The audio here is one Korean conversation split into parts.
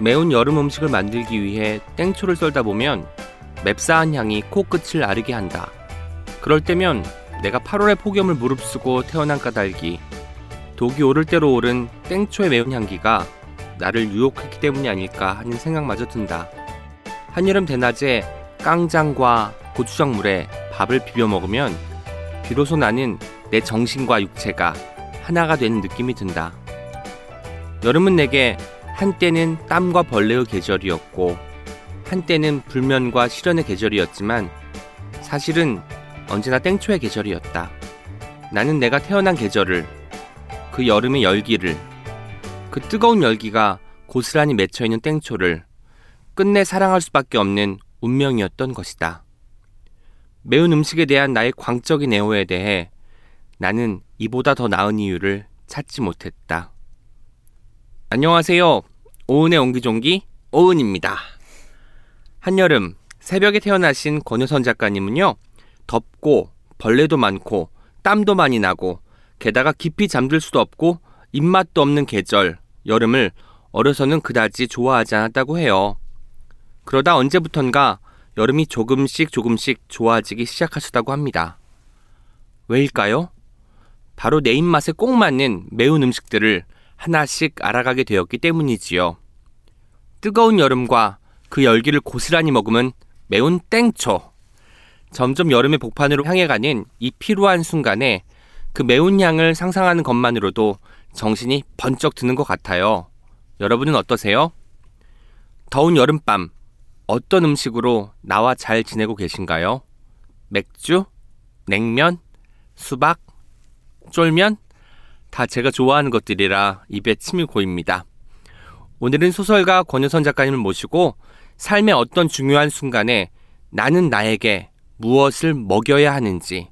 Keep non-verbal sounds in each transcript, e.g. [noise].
매운 여름 음식을 만들기 위해 땡초를 썰다 보면 맵싸한 향이 코끝을 아르게 한다. 그럴 때면 내가 8월의 폭염을 무릅쓰고 태어난 까닭이 독이 오를 대로 오른 땡초의 매운 향기가 나를 유혹했기 때문이 아닐까 하는 생각마저 든다. 한여름 대낮에 깡장과 고추장물에 밥을 비벼 먹으면 비로소 나는 내 정신과 육체가 하나가 되는 느낌이 든다. 여름은 내게 한때는 땀과 벌레의 계절이었고 한때는 불면과 실현의 계절이었지만 사실은 언제나 땡초의 계절이었다. 나는 내가 태어난 계절을 그 여름의 열기를 그 뜨거운 열기가 고스란히 맺혀 있는 땡초를 끝내 사랑할 수밖에 없는 운명이었던 것이다. 매운 음식에 대한 나의 광적인 애호에 대해 나는 이보다 더 나은 이유를 찾지 못했다. 안녕하세요. 오은의 옹기종기 오은입니다. 한여름 새벽에 태어나신 권효선 작가님은요. 덥고 벌레도 많고 땀도 많이 나고 게다가 깊이 잠들 수도 없고 입맛도 없는 계절 여름을 어려서는 그다지 좋아하지 않았다고 해요. 그러다 언제부턴가 여름이 조금씩 조금씩 좋아지기 시작하셨다고 합니다. 왜일까요? 바로 내 입맛에 꼭 맞는 매운 음식들을 하나씩 알아가게 되었기 때문이지요. 뜨거운 여름과 그 열기를 고스란히 먹으면 매운 땡초. 점점 여름의 복판으로 향해 가는 이 피로한 순간에 그 매운 향을 상상하는 것만으로도 정신이 번쩍 드는 것 같아요. 여러분은 어떠세요? 더운 여름밤, 어떤 음식으로 나와 잘 지내고 계신가요? 맥주? 냉면? 수박? 쫄면? 다 제가 좋아하는 것들이라 입에 침이 고입니다. 오늘은 소설가 권효선 작가님을 모시고 삶의 어떤 중요한 순간에 나는 나에게 무엇을 먹여야 하는지,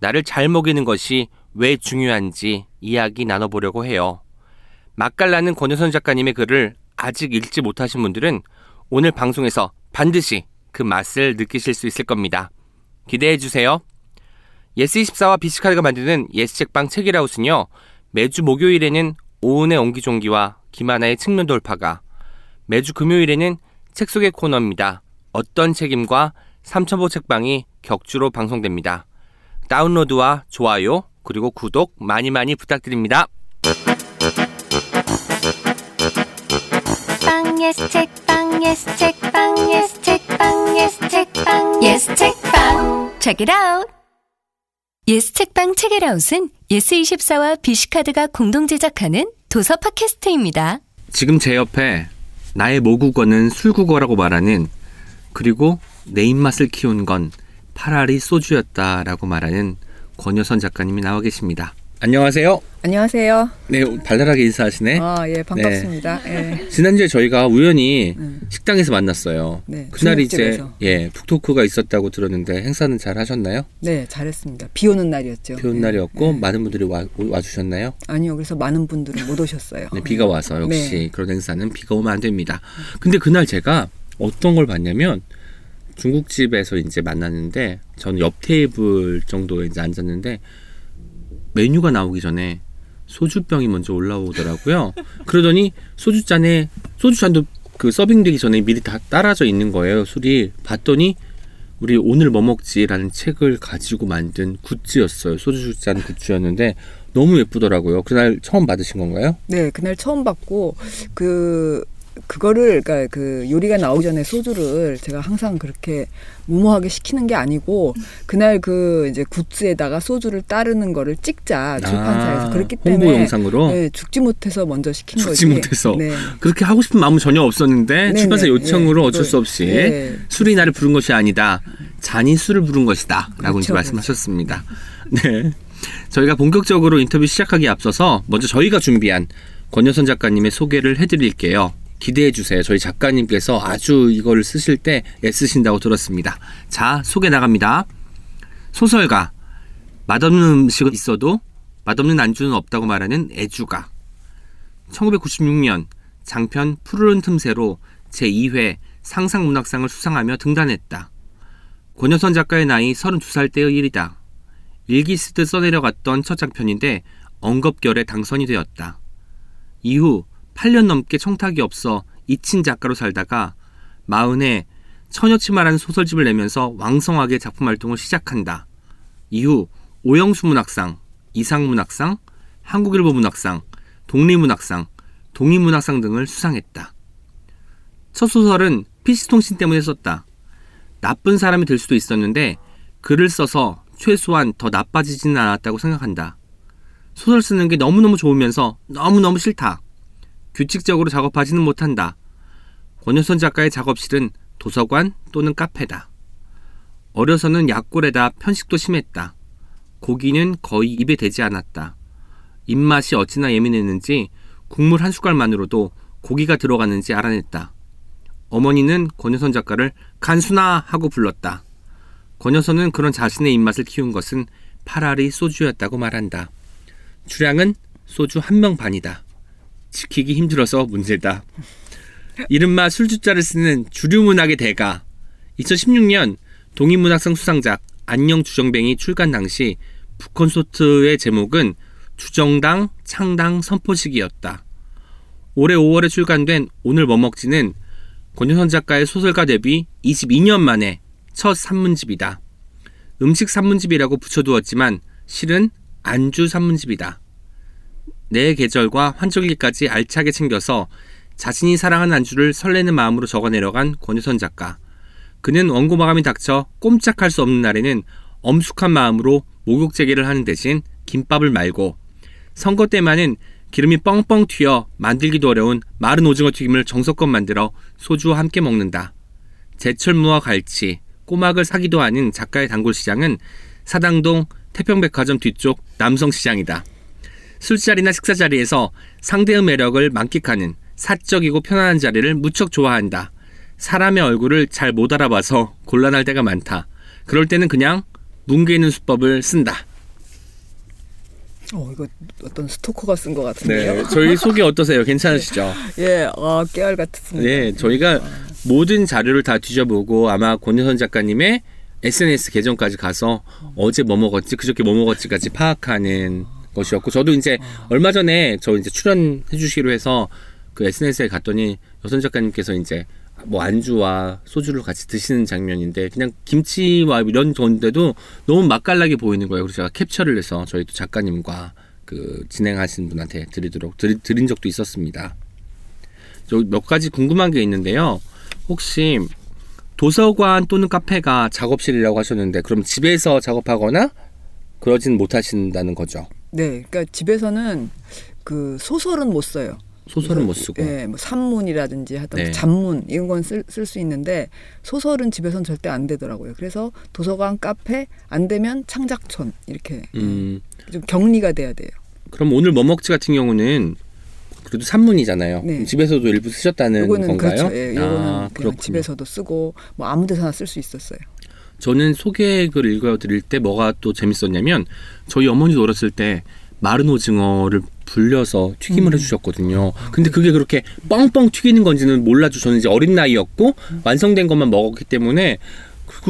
나를 잘 먹이는 것이 왜 중요한지 이야기 나눠보려고 해요. 맛깔나는 권여선 작가님의 글을 아직 읽지 못하신 분들은 오늘 방송에서 반드시 그 맛을 느끼실 수 있을 겁니다. 기대해 주세요. 예스24와 비씨카드가 만드는 예스책방 책읽아웃은요. 매주 목요일에는 오은의 옹기종기와 김하나의 측면 돌파가 매주 금요일에는 책 속의 코너입니다. 어떤 책임과 삼천포 책방이 격주로 방송됩니다. 다운로드와 좋아요 그리고 구독 많이 많이 부탁드립니다. 책방 예스 책방 예스 책방 예스 책방 예스 책방 예스 책방 Check it out. 예스 책방 책읽아웃은 예스24와 비씨카드가 공동 제작하는 도서 팟캐스트입니다. 지금 제 옆에 나의 모국어는 술국어라고 말하는 그리고 내 입맛을 키운 건 팔 할이 소주였다라고 말하는 권여선 작가님이 나와 계십니다. 안녕하세요. 안녕하세요. 네, 발랄하게 인사하시네. 아, 예, 반갑습니다. 예. 지난주에 저희가 우연히 음. 식당에서 만났어요. 네, 그날 이제. 예 북토크가 있었다고 들었는데 행사는 잘 하셨나요? 네, 잘했습니다. 비 오는 날이었죠. 비온 예, 날이었고 예. 많은 분들이 와, 와 주셨나요? 아니요, 그래서 많은 분들은 못 오셨어요. 네, 비가 와서 역시 네. 그런 행사는 비가 오면 안 됩니다. 근데 그날 제가 어떤 걸 봤냐면 중국집에서 이제 만났는데 저는 옆 테이블 정도에 이제 앉았는데 메뉴가 나오기 전에 소주병이 먼저 올라오더라고요. 그러더니 소주잔에 소주잔도 그 서빙되기 전에 미리 다 따라져 있는 거예요. 술이 봤더니 우리 오늘 뭐 먹지라는 책을 가지고 만든 굿즈였어요. 소주잔 굿즈였는데 너무 예쁘더라고요. 그날 처음 받으신 건가요? 네, 그날 처음 봤고 그 그거를 그러니까 그 요리가 나오기 전에 소주를 제가 항상 그렇게 무모하게 시키는 게 아니고 그날 그 이제 굿즈에다가 소주를 따르는 거를 찍자 출판사에서 아, 그렇기 홍보 때문에 영상으로 네, 죽지 못해서 먼저 시킨 죽지 거지. 못해서. 네. 그렇게 하고 싶은 마음은 전혀 없었는데 네, 출판사 네, 요청으로 네. 어쩔 수 없이 네. 술이 나를 부른 것이 아니다. 잔이 술을 부른 것이다라고 이제 그렇죠, 말씀하셨습니다. [laughs] 네. 저희가 본격적으로 인터뷰 시작하기에 앞서서 먼저 저희가 준비한 권여선 작가님의 소개를 해드릴게요. 기대해 주세요. 저희 작가님께서 아주 이거를 쓰실 때 애쓰신다고 들었습니다. 자, 소개 나갑니다. 소설가 맛없는 음식은 있어도 맛없는 안주는 없다고 말하는 애주가 1996년 장편 푸르른 틈새로 제2회 상상문학상을 수상하며 등단했다. 권여선 작가의 나이 32살 때의 일이다. 일기 쓰듯 써내려갔던 첫 장편인데 언급결에 당선이 되었다. 이후 8년 넘게 청탁이 없어 이친 작가로 살다가 마흔에 처녀치마라는 소설집을 내면서 왕성하게 작품 활동을 시작한다. 이후 오영수 문학상, 이상 문학상, 한국일보 문학상, 독립문학상, 동인문학상 등을 수상했다. 첫 소설은 PC통신 때문에 썼다. 나쁜 사람이 될 수도 있었는데 글을 써서 최소한 더 나빠지지는 않았다고 생각한다. 소설 쓰는 게 너무너무 좋으면서 너무너무 싫다. 규칙적으로 작업하지는 못한다. 권효선 작가의 작업실은 도서관 또는 카페다. 어려서는 약골에다 편식도 심했다. 고기는 거의 입에 대지 않았다. 입맛이 어찌나 예민했는지 국물 한 숟갈만으로도 고기가 들어갔는지 알아냈다. 어머니는 권효선 작가를 간수나 하고 불렀다. 권효선은 그런 자신의 입맛을 키운 것은 파라리 소주였다고 말한다. 주량은 소주 한 명 반이다. 지키기 힘들어서 문제다. 이른바 술주자를 쓰는 주류문학의 대가. 2016년 동인문학상 수상작 안녕 주정뱅이 출간 당시 북콘소트의 제목은 주정당 창당 선포식이었다. 올해 5월에 출간된 오늘 뭐 먹지는 권효선 작가의 소설가 데뷔 22년 만에 첫 산문집이다. 음식 산문집이라고 붙여두었지만 실은 안주 산문집이다. 내 계절과 환절기까지 알차게 챙겨서 자신이 사랑하는 안주를 설레는 마음으로 적어내려간 권유선 작가. 그는 원고 마감이 닥쳐 꼼짝할 수 없는 날에는 엄숙한 마음으로 목욕 재개를 하는 대신 김밥을 말고 선거 때만은 기름이 뻥뻥 튀어 만들기도 어려운 마른 오징어 튀김을 정석껏 만들어 소주와 함께 먹는다. 제철무와 갈치, 꼬막을 사기도 하는 작가의 단골 시장은 사당동 태평백화점 뒤쪽 남성시장이다. 술자리나 식사 자리에서 상대의 매력을 만끽하는 사적이고 편안한 자리를 무척 좋아한다. 사람의 얼굴을 잘 못 알아봐서 곤란할 때가 많다. 그럴 때는 그냥 뭉개는 수법을 쓴다. 어, 이거 어떤 스토커가 쓴 것 같은데요. 네, 저희 속이 어떠세요? 괜찮으시죠? [laughs] 예, 어, 깨알 같습니다. 네, 저희가 모든 자료를 다 뒤져보고 아마 권효선 작가님의 SNS 계정까지 가서 어제 뭐 먹었지, 그저께 뭐 먹었지까지 파악하는 것이었고, 저도 이제 얼마 전에 저 이제 출연해 주시기로 해서 그 SNS에 갔더니 여선 작가님께서 이제 뭐 안주와 소주를 같이 드시는 장면인데 그냥 김치와 이런 건데도 너무 맛깔나게 보이는 거예요. 그래서 제가 캡처를 해서 저희 또 작가님과 그 진행하신 분한테 드리도록 드리, 드린 적도 있었습니다. 저 몇 가지 궁금한 게 있는데요. 혹시 도서관 또는 카페가 작업실이라고 하셨는데 그럼 집에서 작업하거나 그러진 못하신다는 거죠. 네, 그러니까 집에서는 그 소설은 못 써요. 소설은 못 쓰고. 예, 뭐 산문이라든지 하여튼 네. 잡문 이런 건 쓸 수 있는데 소설은 집에선 절대 안 되더라고요. 그래서 도서관, 카페 안 되면 창작촌 이렇게 음, 좀 격리가 돼야 돼요. 그럼 오늘 뭐 먹지 같은 경우는 그래도 산문이잖아요. 네. 집에서도 일부 쓰셨다는 건가요? 그렇죠. 예, 아, 그냥 그렇군요. 집에서도 쓰고 뭐 아무 데서나 쓸 수 있었어요. 저는 소개글 읽어드릴 때 뭐가 또 재밌었냐면 저희 어머니도 어렸을 때 마른 오징어를 불려서 튀김을 음. 해주셨거든요. 근데 그게 그렇게 뻥뻥 튀기는 건지는 몰라죠. 저는 이제 어린 나이였고 완성된 것만 먹었기 때문에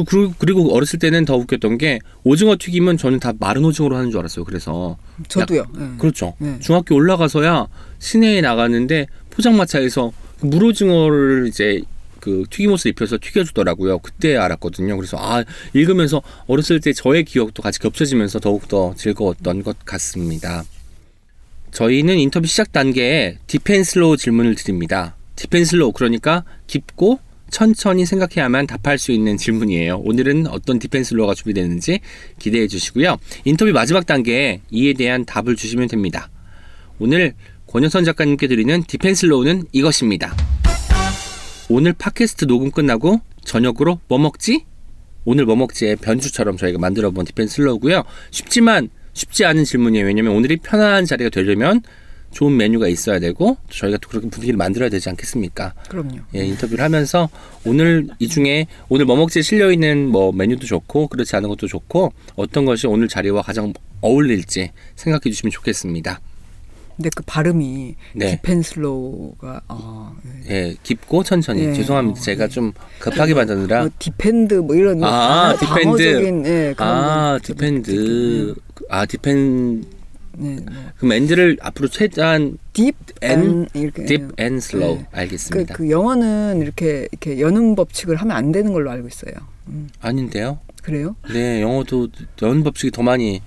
그- 그리고 어렸을 때는 더 웃겼던 게 오징어 튀김은 저는 다 마른 오징어로 하는 줄 알았어요. 그래서 저도요. 예. 그렇죠. 네. 중학교 올라가서야 시내에 나가는데 포장마차에서 그 물오징어를 이제 그 튀김옷을 입혀서 튀겨주더라고요. 그때 알았거든요. 그래서 아 읽으면서 어렸을 때 저의 기억도 같이 겹쳐지면서 더욱더 즐거웠던 것 같습니다. 저희는 인터뷰 시작 단계에 deep and slow 질문을 드립니다. deep and slow 그러니까 깊고 천천히 생각해야만 답할 수 있는 질문이에요. 오늘은 어떤 deep and slow가 준비되는지 기대해 주시고요. 인터뷰 마지막 단계에 이에 대한 답을 주시면 됩니다. 오늘 권여선 작가님께 드리는 deep and slow는 이것입니다. 오늘 팟캐스트 녹음 끝나고 저녁으로 뭐 먹지? 오늘 뭐 먹지의 변주처럼 저희가 만들어 본 deep and slow고요. 쉽지만 쉽지 않은 질문이에요. 왜냐면 오늘이 편안한 자리가 되려면 좋은 메뉴가 있어야 되고 저희가 또 그렇게 분위기를 만들어야 되지 않겠습니까? 그럼요. 예, 인터뷰를 하면서 오늘 이 중에 오늘 뭐 먹지에 실려 있는 뭐 메뉴도 좋고 그렇지 않은 것도 좋고 어떤 것이 오늘 자리와 가장 어울릴지 생각해 주시면 좋겠습니다. 근데 그 발음이 네. deep and slow가 아, 예. 예, 깊고 천천히 예, 죄송합니다. 어, 제가 예. 좀 급하게 만드느라 뭐 defend 뭐 이런 아, defend. 방어적인 예, 그런 아 defend 아 deep and 네, 뭐 그럼 and를 앞으로 최대한 deep and and 이렇게 deep and slow 네. 그, 알겠습니다. 그 영어는 이렇게 이렇게 여는 법칙을 하면 안 되는 걸로 알고 있어요. 음, 아닌데요? 그래요? 네, 영어도 연 법칙이 더 많이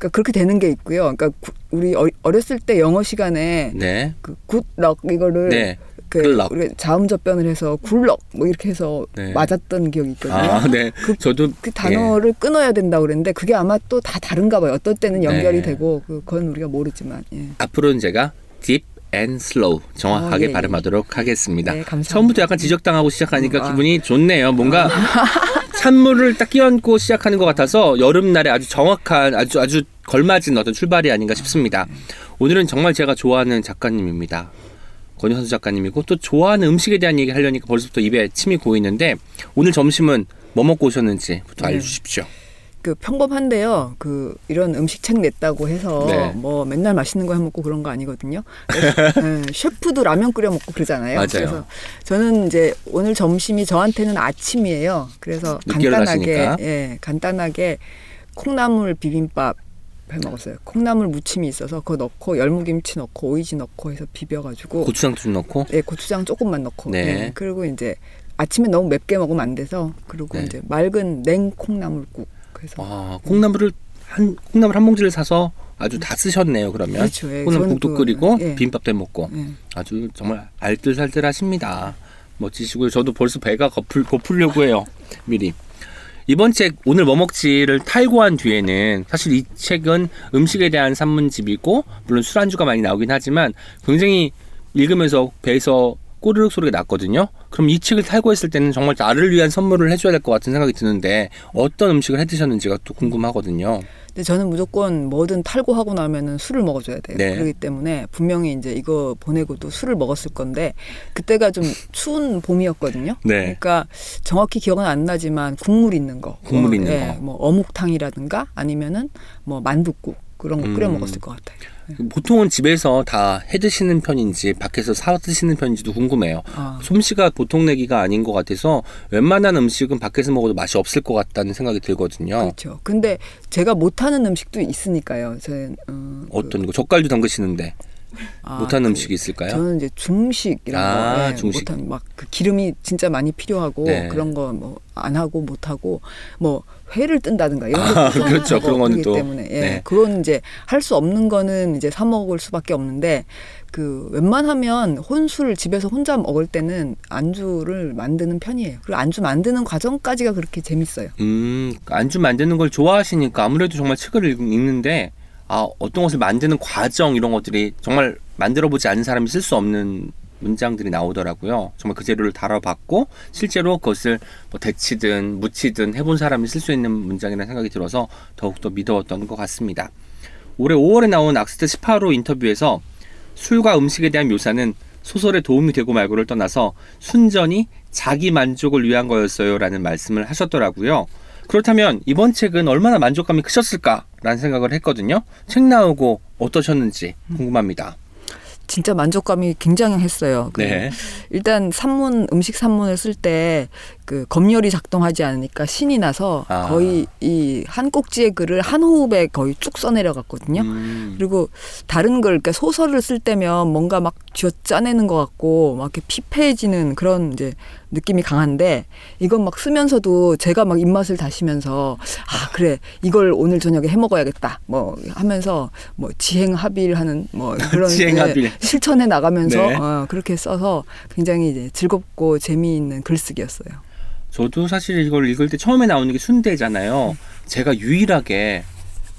그러니까 그렇게 되는 게 있고요. 그러니까 구- 우리 어- 어렸을 때 영어 시간에 네. 그 굿럭 이거를 네. 그 굿럭. 우리가 자음 접변을 해서 굴럭 뭐 이렇게 해서 네. 맞았던 기억이 있거든요. 아, 네. 그- 저도 그 단어를 끊어야 된다고 그랬는데 그게 아마 또 다 다른가 봐요. 어떨 때는 연결이 네. 되고 그건 우리가 모르지만. 예. 앞으로는 제가 deep and slow 정확하게 어, 예, 발음하도록 하겠습니다. 네. 처음부터 약간 지적당하고 시작하니까 음, 아. 기분이 좋네요. 뭔가 찬물을 딱 끼얹고 시작하는 것 같아서 여름날에 아주 정확한 아주 아주 걸맞은 어떤 출발이 아닌가 싶습니다. 오늘은 정말 제가 좋아하는 작가님입니다. 권효선 작가님이고 또 좋아하는 음식에 대한 얘기 하려니까 벌써부터 입에 침이 고이는데 오늘 점심은 뭐 먹고 오셨는지부터 네. 알려주십시오. 그 평범한데요. 그 이런 음식 책 냈다고 해서 네. 뭐 맨날 맛있는 거 해 먹고 그런 거 아니거든요. [laughs] 네, 셰프도 라면 끓여 먹고 그러잖아요. 맞아요. 그래서 저는 이제 오늘 점심이 저한테는 아침이에요. 그래서 간단하게 일어나시니까. 예, 간단하게 콩나물 비빔밥 해 먹었어요. 콩나물 무침이 있어서 그거 넣고 열무김치 넣고 오이지 넣고 해서 비벼가지고 고추장도 좀 넣고 예, 고추장 조금만 넣고. 네. 예, 그리고 이제 아침에 너무 맵게 먹으면 안 돼서 그리고 네. 이제 맑은 냉 콩나물국 해서 아, 콩나물을 한 콩나물 한 봉지를 사서 아주 다 쓰셨네요. 그러면 그렇죠. 예, 콩나물국도 그- 끓이고 예. 비빔밥도 해 먹고 예. 아주 정말 알뜰살뜰하십니다. 멋지시고요. 저도 벌써 배가 고플, 고프려고 해요. 미리. 이번 책 오늘 뭐 먹지를 탈고한 뒤에는 사실 이 책은 음식에 대한 산문집이고 물론 술안주가 많이 나오긴 하지만 굉장히 읽으면서 배에서 꼬르륵 소리가 났거든요. 그럼 이 책을 탈고했을 때는 정말 나를 위한 선물을 해줘야 될 것 같은 생각이 드는데 어떤 음식을 해 드셨는지가 또 궁금하거든요. 근데 저는 무조건 뭐든 탈고하고 나면은 술을 먹어줘야 돼요. 네. 그렇기 때문에 분명히 이제 이거 보내고도 술을 먹었을 건데 그때가 좀 추운 봄이었거든요. 네. 그러니까 정확히 기억은 안 나지만 국물 있는 거, 국물 뭐, 있는 예, 거. 뭐 어묵탕이라든가 아니면은 뭐 만둣국 그런 거 끓여 음. 먹었을 것 같아요. 보통은 집에서 다 해 드시는 편인지 밖에서 사 드시는 편인지도 궁금해요. 아, 솜씨가 보통 내기가 아닌 것 같아서 웬만한 음식은 밖에서 먹어도 맛이 없을 것 같다는 생각이 들거든요. 그렇죠. 근데 제가 못하는 음식도 있으니까요. 저 어, 그- 어떤 거 젓갈도 담그시는데 아, 못하는 그 음식이 있을까요? 저는 이제 중식 이런 아, 거 예, 중식. 못한 막 그 기름이 진짜 많이 필요하고 네. 그런 거 뭐 안 하고 못 하고 뭐 회를 뜬다든가 이런 아, 것도 그렇죠. 하고 그런 그러기 또, 때문에 예. 네. 그런 이제 할 수 없는 거는 이제 사 먹을 수밖에 없는데 그 웬만하면 혼술 집에서 혼자 먹을 때는 안주를 만드는 편이에요. 그리고 안주 만드는 과정까지가 그렇게 재밌어요. 음, 안주 만드는 걸 좋아하시니까 아무래도 정말 책을 읽- 읽는데 아, 어떤 것을 만드는 과정 이런 것들이 정말 만들어 보지 않은 사람이 쓸 수 없는 문장들이 나오더라고요. 정말 그 재료를 다뤄봤고 실제로 그것을 뭐 데치든 무치든 해본 사람이 쓸 수 있는 문장이라는 생각이 들어서 더욱더 믿어왔던 것 같습니다. 올해 5월에 나온 악스트 18호 인터뷰에서 술과 음식에 대한 묘사는 소설에 도움이 되고 말고를 떠나서 순전히 자기 만족을 위한 거였어요 라는 말씀을 하셨더라고요. 그렇다면 이번 책은 얼마나 만족감이 크셨을까라는 생각을 했거든요. 책 나오고 어떠셨는지 궁금합니다. 진짜 만족감이 굉장했어요. 그 네. 일단 산문 음식 산문을 쓸 때 그 검열이 작동하지 않으니까 신이 나서 아. 거의 이 한 꼭지의 글을 한 호흡에 거의 쭉 써내려갔거든요. 음, 그리고 다른 걸 그러니까 소설을 쓸 때면 뭔가 막 쥐어 짜내는 것 같고 막 이렇게 피폐해지는 그런 이제 느낌이 강한데 이건 막 쓰면서도 제가 막 입맛을 다시면서 아 그래 이걸 오늘 저녁에 해 먹어야겠다 뭐 하면서 뭐 지행합일하는 뭐 [laughs] 그런 지행합일. 예, 실천해 나가면서 네. 어, 그렇게 써서 굉장히 이제 즐겁고 재미있는 글쓰기였어요. 저도 사실 이걸 읽을 때 처음에 나오는 게 순대잖아요. 제가 유일하게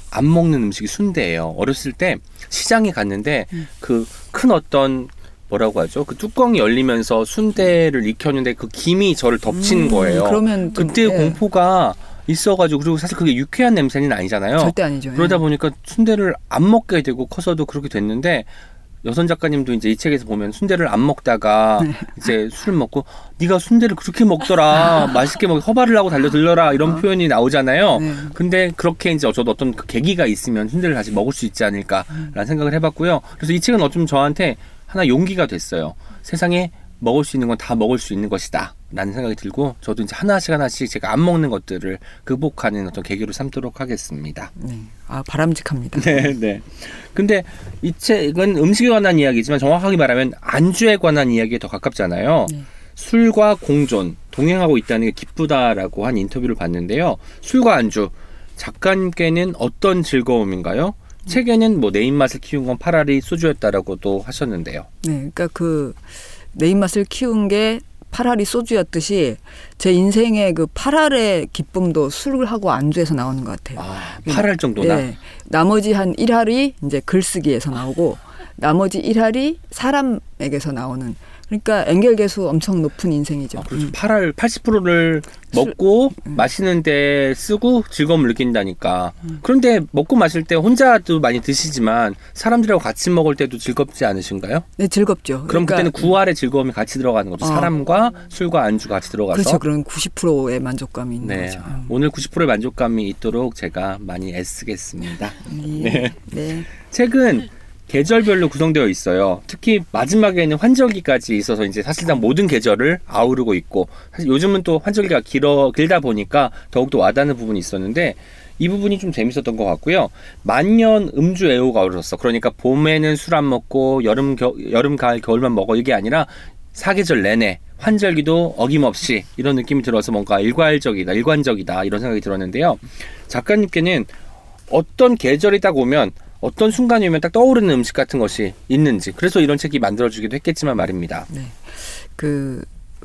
안 먹는 음식이 순대예요. 어렸을 때 시장에 갔는데 음. 그큰 어떤 뭐라고 하죠? 그 뚜껑이 열리면서 순대를 익혔는데 그 김이 저를 덮친 음, 거예요. 그러면 좀, 그때 예, 공포가 있어가지고 그리고 사실 그게 유쾌한 냄새는 아니잖아요. 절대 아니죠. 그러다 예. 보니까 순대를 안 먹게 되고 커서도 그렇게 됐는데 여선 작가님도 이제 이 책에서 보면 순대를 안 먹다가 네. 이제 술을 먹고 네가 순대를 그렇게 먹더라 [laughs] 맛있게 먹 허발을 하고 달려들려라 이런 어. 표현이 나오잖아요. 네. 근데 그렇게 이제 저도 어떤 그 계기가 있으면 순대를 다시 먹을 수 있지 않을까라는 음. 생각을 해봤고요. 그래서 이 책은 어쩜 저한테 하나 용기가 됐어요. 세상에 먹을 수 있는 건 다 먹을 수 있는 것이다. 라는 생각이 들고 저도 이제 하나씩 하나씩 제가 안 먹는 것들을 극복하는 어떤 계기로 삼도록 하겠습니다. 네. 아 바람직합니다. 네, 네. 근데 이 책은 음식에 관한 이야기지만 정확하게 말하면 안주에 관한 이야기에 더 가깝잖아요. 네. 술과 공존, 동행하고 있다는 게 기쁘다라고 한 인터뷰를 봤는데요. 술과 안주, 작가님께는 어떤 즐거움인가요? 책에는 뭐 내 입맛을 키운 건 파라리 소주였다라고도 하셨는데요. 네, 그러니까 그 내 입맛을 키운 게 파라리 소주였듯이 제 인생의 그 파랄의 기쁨도 술을 하고 안주에서 나오는 것 같아요. 아, 파랄 정도나. 예. 나머지 한 1할이 이제 글쓰기에서 나오고 나머지 1할이 사람에게서 나오는 그러니까 엔겔 개수 엄청 높은 인생이죠. 아, 그렇죠. 음. 8할 80%를 먹고 마시는데 쓰고 즐거움을 느낀다니까. 음. 그런데 먹고 마실 때 혼자도 많이 드시지만 사람들하고 같이 먹을 때도 즐겁지 않으신가요? 네, 즐겁죠. 그럼 그러니까 그때는 9할의 즐거움이 같이 들어가는 거죠. 어. 사람과 술과 안주가 같이 들어가서. 그렇죠. 그런 90%의 만족감이 있는 네. 거죠. 음. 오늘 90%의 만족감이 있도록 제가 많이 애쓰겠습니다. [laughs] 네. 네. 책은 계절별로 구성되어 있어요. 특히 마지막에는 환절기까지 있어서 이제 사실상 모든 계절을 아우르고 있고 사실 요즘은 또 환절기가 길어 길다 보니까 더욱더 와닿는 부분이 있었는데 이 부분이 좀 재밌었던 것 같고요. 만년 음주 애호가 어렸어. 그러니까 봄에는 술 안 먹고 여름 겨, 여름 가을 겨울만 먹어 이게 아니라 사계절 내내 환절기도 어김없이 이런 느낌이 들어서 뭔가 일괄적이다, 일관적이다 이런 생각이 들었는데요. 작가님께는 어떤 계절이 딱 오면 어떤 순간이 오면 딱 떠오르는 음식 같은 것이 있는지 그래서 이런 책이 만들어지기도 했겠지만 말입니다. 그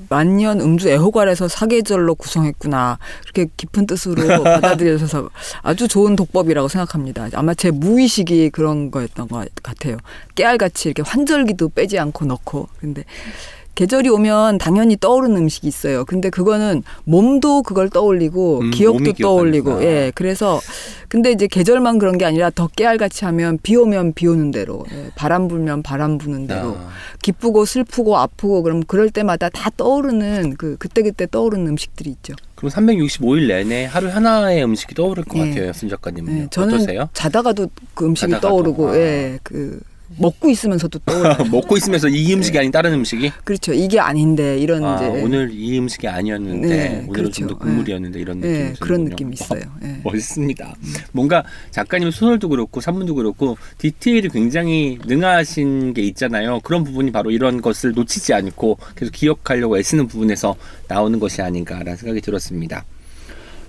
만년 음주 애호가에서 사계절로 구성했구나 그렇게 깊은 뜻으로 [laughs] 받아들여서 아주 좋은 독법이라고 생각합니다. 아마 제 무의식이 그런 거였던 것 같아요. 깨알같이 이렇게 환절기도 빼지 않고 넣고 근데 계절이 오면 당연히 떠오르는 음식이 있어요. 근데 그거는 몸도 그걸 떠올리고 음, 기억도 떠올리고. 예 그래서 근데 이제 계절만 그런 게 아니라 더 깨알같이 하면 비 오면 비 오는 대로 예, 바람 불면 바람 부는 대로 아, 기쁘고 슬프고 아프고 그럼 그럴 때마다 다 떠오르는 그 그때 그때 떠오르는 음식들이 있죠. 그럼 365일 내내 하루 하나의 음식이 떠오를 것 네. 같아요, 순 작가님은요. 예, 저는 어떠세요? 자다가도 그 음식이 자다가도, 떠오르고 아. 예, 그 먹고 있으면서도 떠오르고 [laughs] 먹고 있으면서 이 음식이 아닌 다른 음식이 그렇죠. 이게 아닌데 이런 아, 이제 오늘 이 음식이 아니었는데 네, 오늘은 그렇죠. 좀더 국물이었는데 이런 예, 느낌이 그런. 느낌이 있어요. 예. 멋있습니다. 뭔가 작가님 소설도 그렇고 산문도 그렇고 디테일이 굉장히 능하신 게 있잖아요. 그런 부분이 바로 이런 것을 놓치지 않고 계속 기억하려고 애쓰는 부분에서 나오는 것이 아닌가라는 생각이 들었습니다.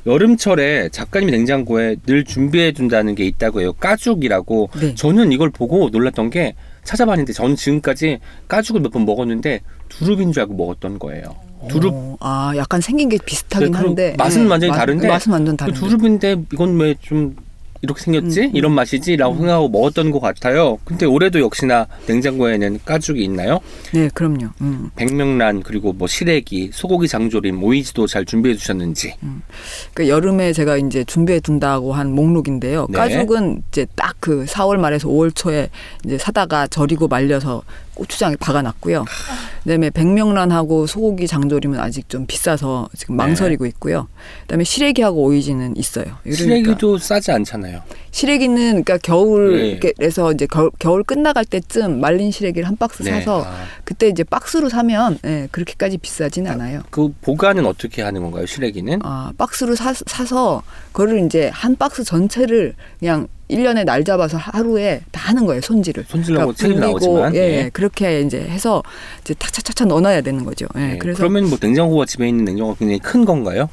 여름철에 작가님이 냉장고에 늘 준비해 둔다는 게 있다고 해요. 까죽이라고. 네. 저는 이걸 보고 놀랐던 게 찾아봤는데 저는 지금까지 까죽을 몇 번 먹었는데 두릅인 줄 알고 먹었던 거예요. 두릅 어, 아 약간 생긴 게 비슷하긴 네, 한데 맛은 예, 완전히 맛- 다른데 맛은 완전 그 다른데 두릅인데 이건 왜 좀 이렇게 생겼지? 음, 음. 이런 맛이지? 라고 생각하고 먹었던 것 같아요. 근데 올해도 역시나 냉장고에는 까죽이 있나요? 네 그럼요. 음. 백명란 그리고 뭐 시래기, 소고기 장조림, 오이지도 잘 준비해 주셨는지. 그 여름에 제가 이제 준비해 둔다고 한 목록인데요. 네. 가죽은 이제 딱 그 4월 말에서 5월 초에 이제 사다가 절이고 말려서 고추장에 박아놨고요. 그다음에 백명란하고 소고기 장조림은 아직 좀 비싸서 지금 네. 망설이고 있고요. 그다음에 시래기하고 오이지는 있어요. 그러니까 시래기도 싸지 않잖아요. 시래기는 그러니까 네. 겨울에서 이제 겨울, 겨울 끝나갈 때쯤 말린 시래기를 한 박스 네. 사서 아, 그때 이제 박스로 사면 예, 그렇게까지 비싸진 않아요. 그 보관은 어떻게 하는 건가요? 시래기는? 아, 박스로 사, 사서 그거를 이제 한 박스 전체를 그냥 일년에날 잡아서 하루에 다 하는 거예요, 손질을. 손질하고 책이 불리고, 나오지만. 예, 예. 그렇게 이제 해서 이제 탁차차차 넣어놔야 되는 거죠. 예, 네. 그래서 그러면 뭐 냉장고가 집에 있는 냉장고가 굉장히 큰 건가요?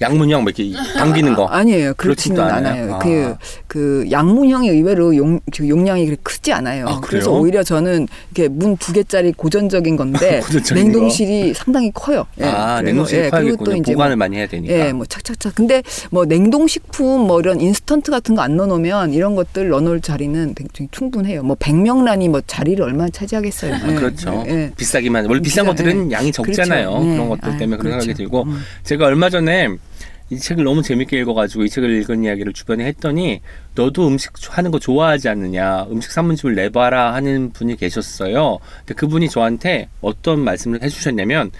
양문형 뭐 이렇게 당기는 거. 아, 니에요 그렇지는 않아요? 않아요. 아. 그, 그 양문형이 의외로 용, 그 용량이 그렇게 크지 않아요. 아? 그래서 오히려 저는 이렇게 문 두 개짜리 고전적인 건데 [laughs] 고전적인 냉동실이 상당히 커요. 예, 아, 냉동실이 예, 그리고 또. 이제 보관을 뭐 많이 해야 되니까. 예, 뭐 착착착. 근데 뭐 냉동식품 뭐 이런 인스턴트 같은 거 안 넣어놓으면 이런 것들 넣어놓을 자리는 굉장히 충분해요. 뭐 백명란이 뭐 자리를 얼마나 차지하겠어요. 아, 예, 그렇죠. 예, 예. 비싸기만 원래 비싼 비싸- 것들은 양이 적잖아요. 그렇죠. 네. 그런 것들 아유, 때문에 그런 생각이 그렇죠. 들고 음. 제가 얼마 전에 이 책을 너무 재밌게 읽어가지고 이 책을 읽은 이야기를 주변에 했더니 너도 음식 하는 거 좋아하지 않느냐 음식 산문집을 내봐라 하는 분이 계셨어요. 근데 그분이 저한테 어떤 말씀을 해주셨냐면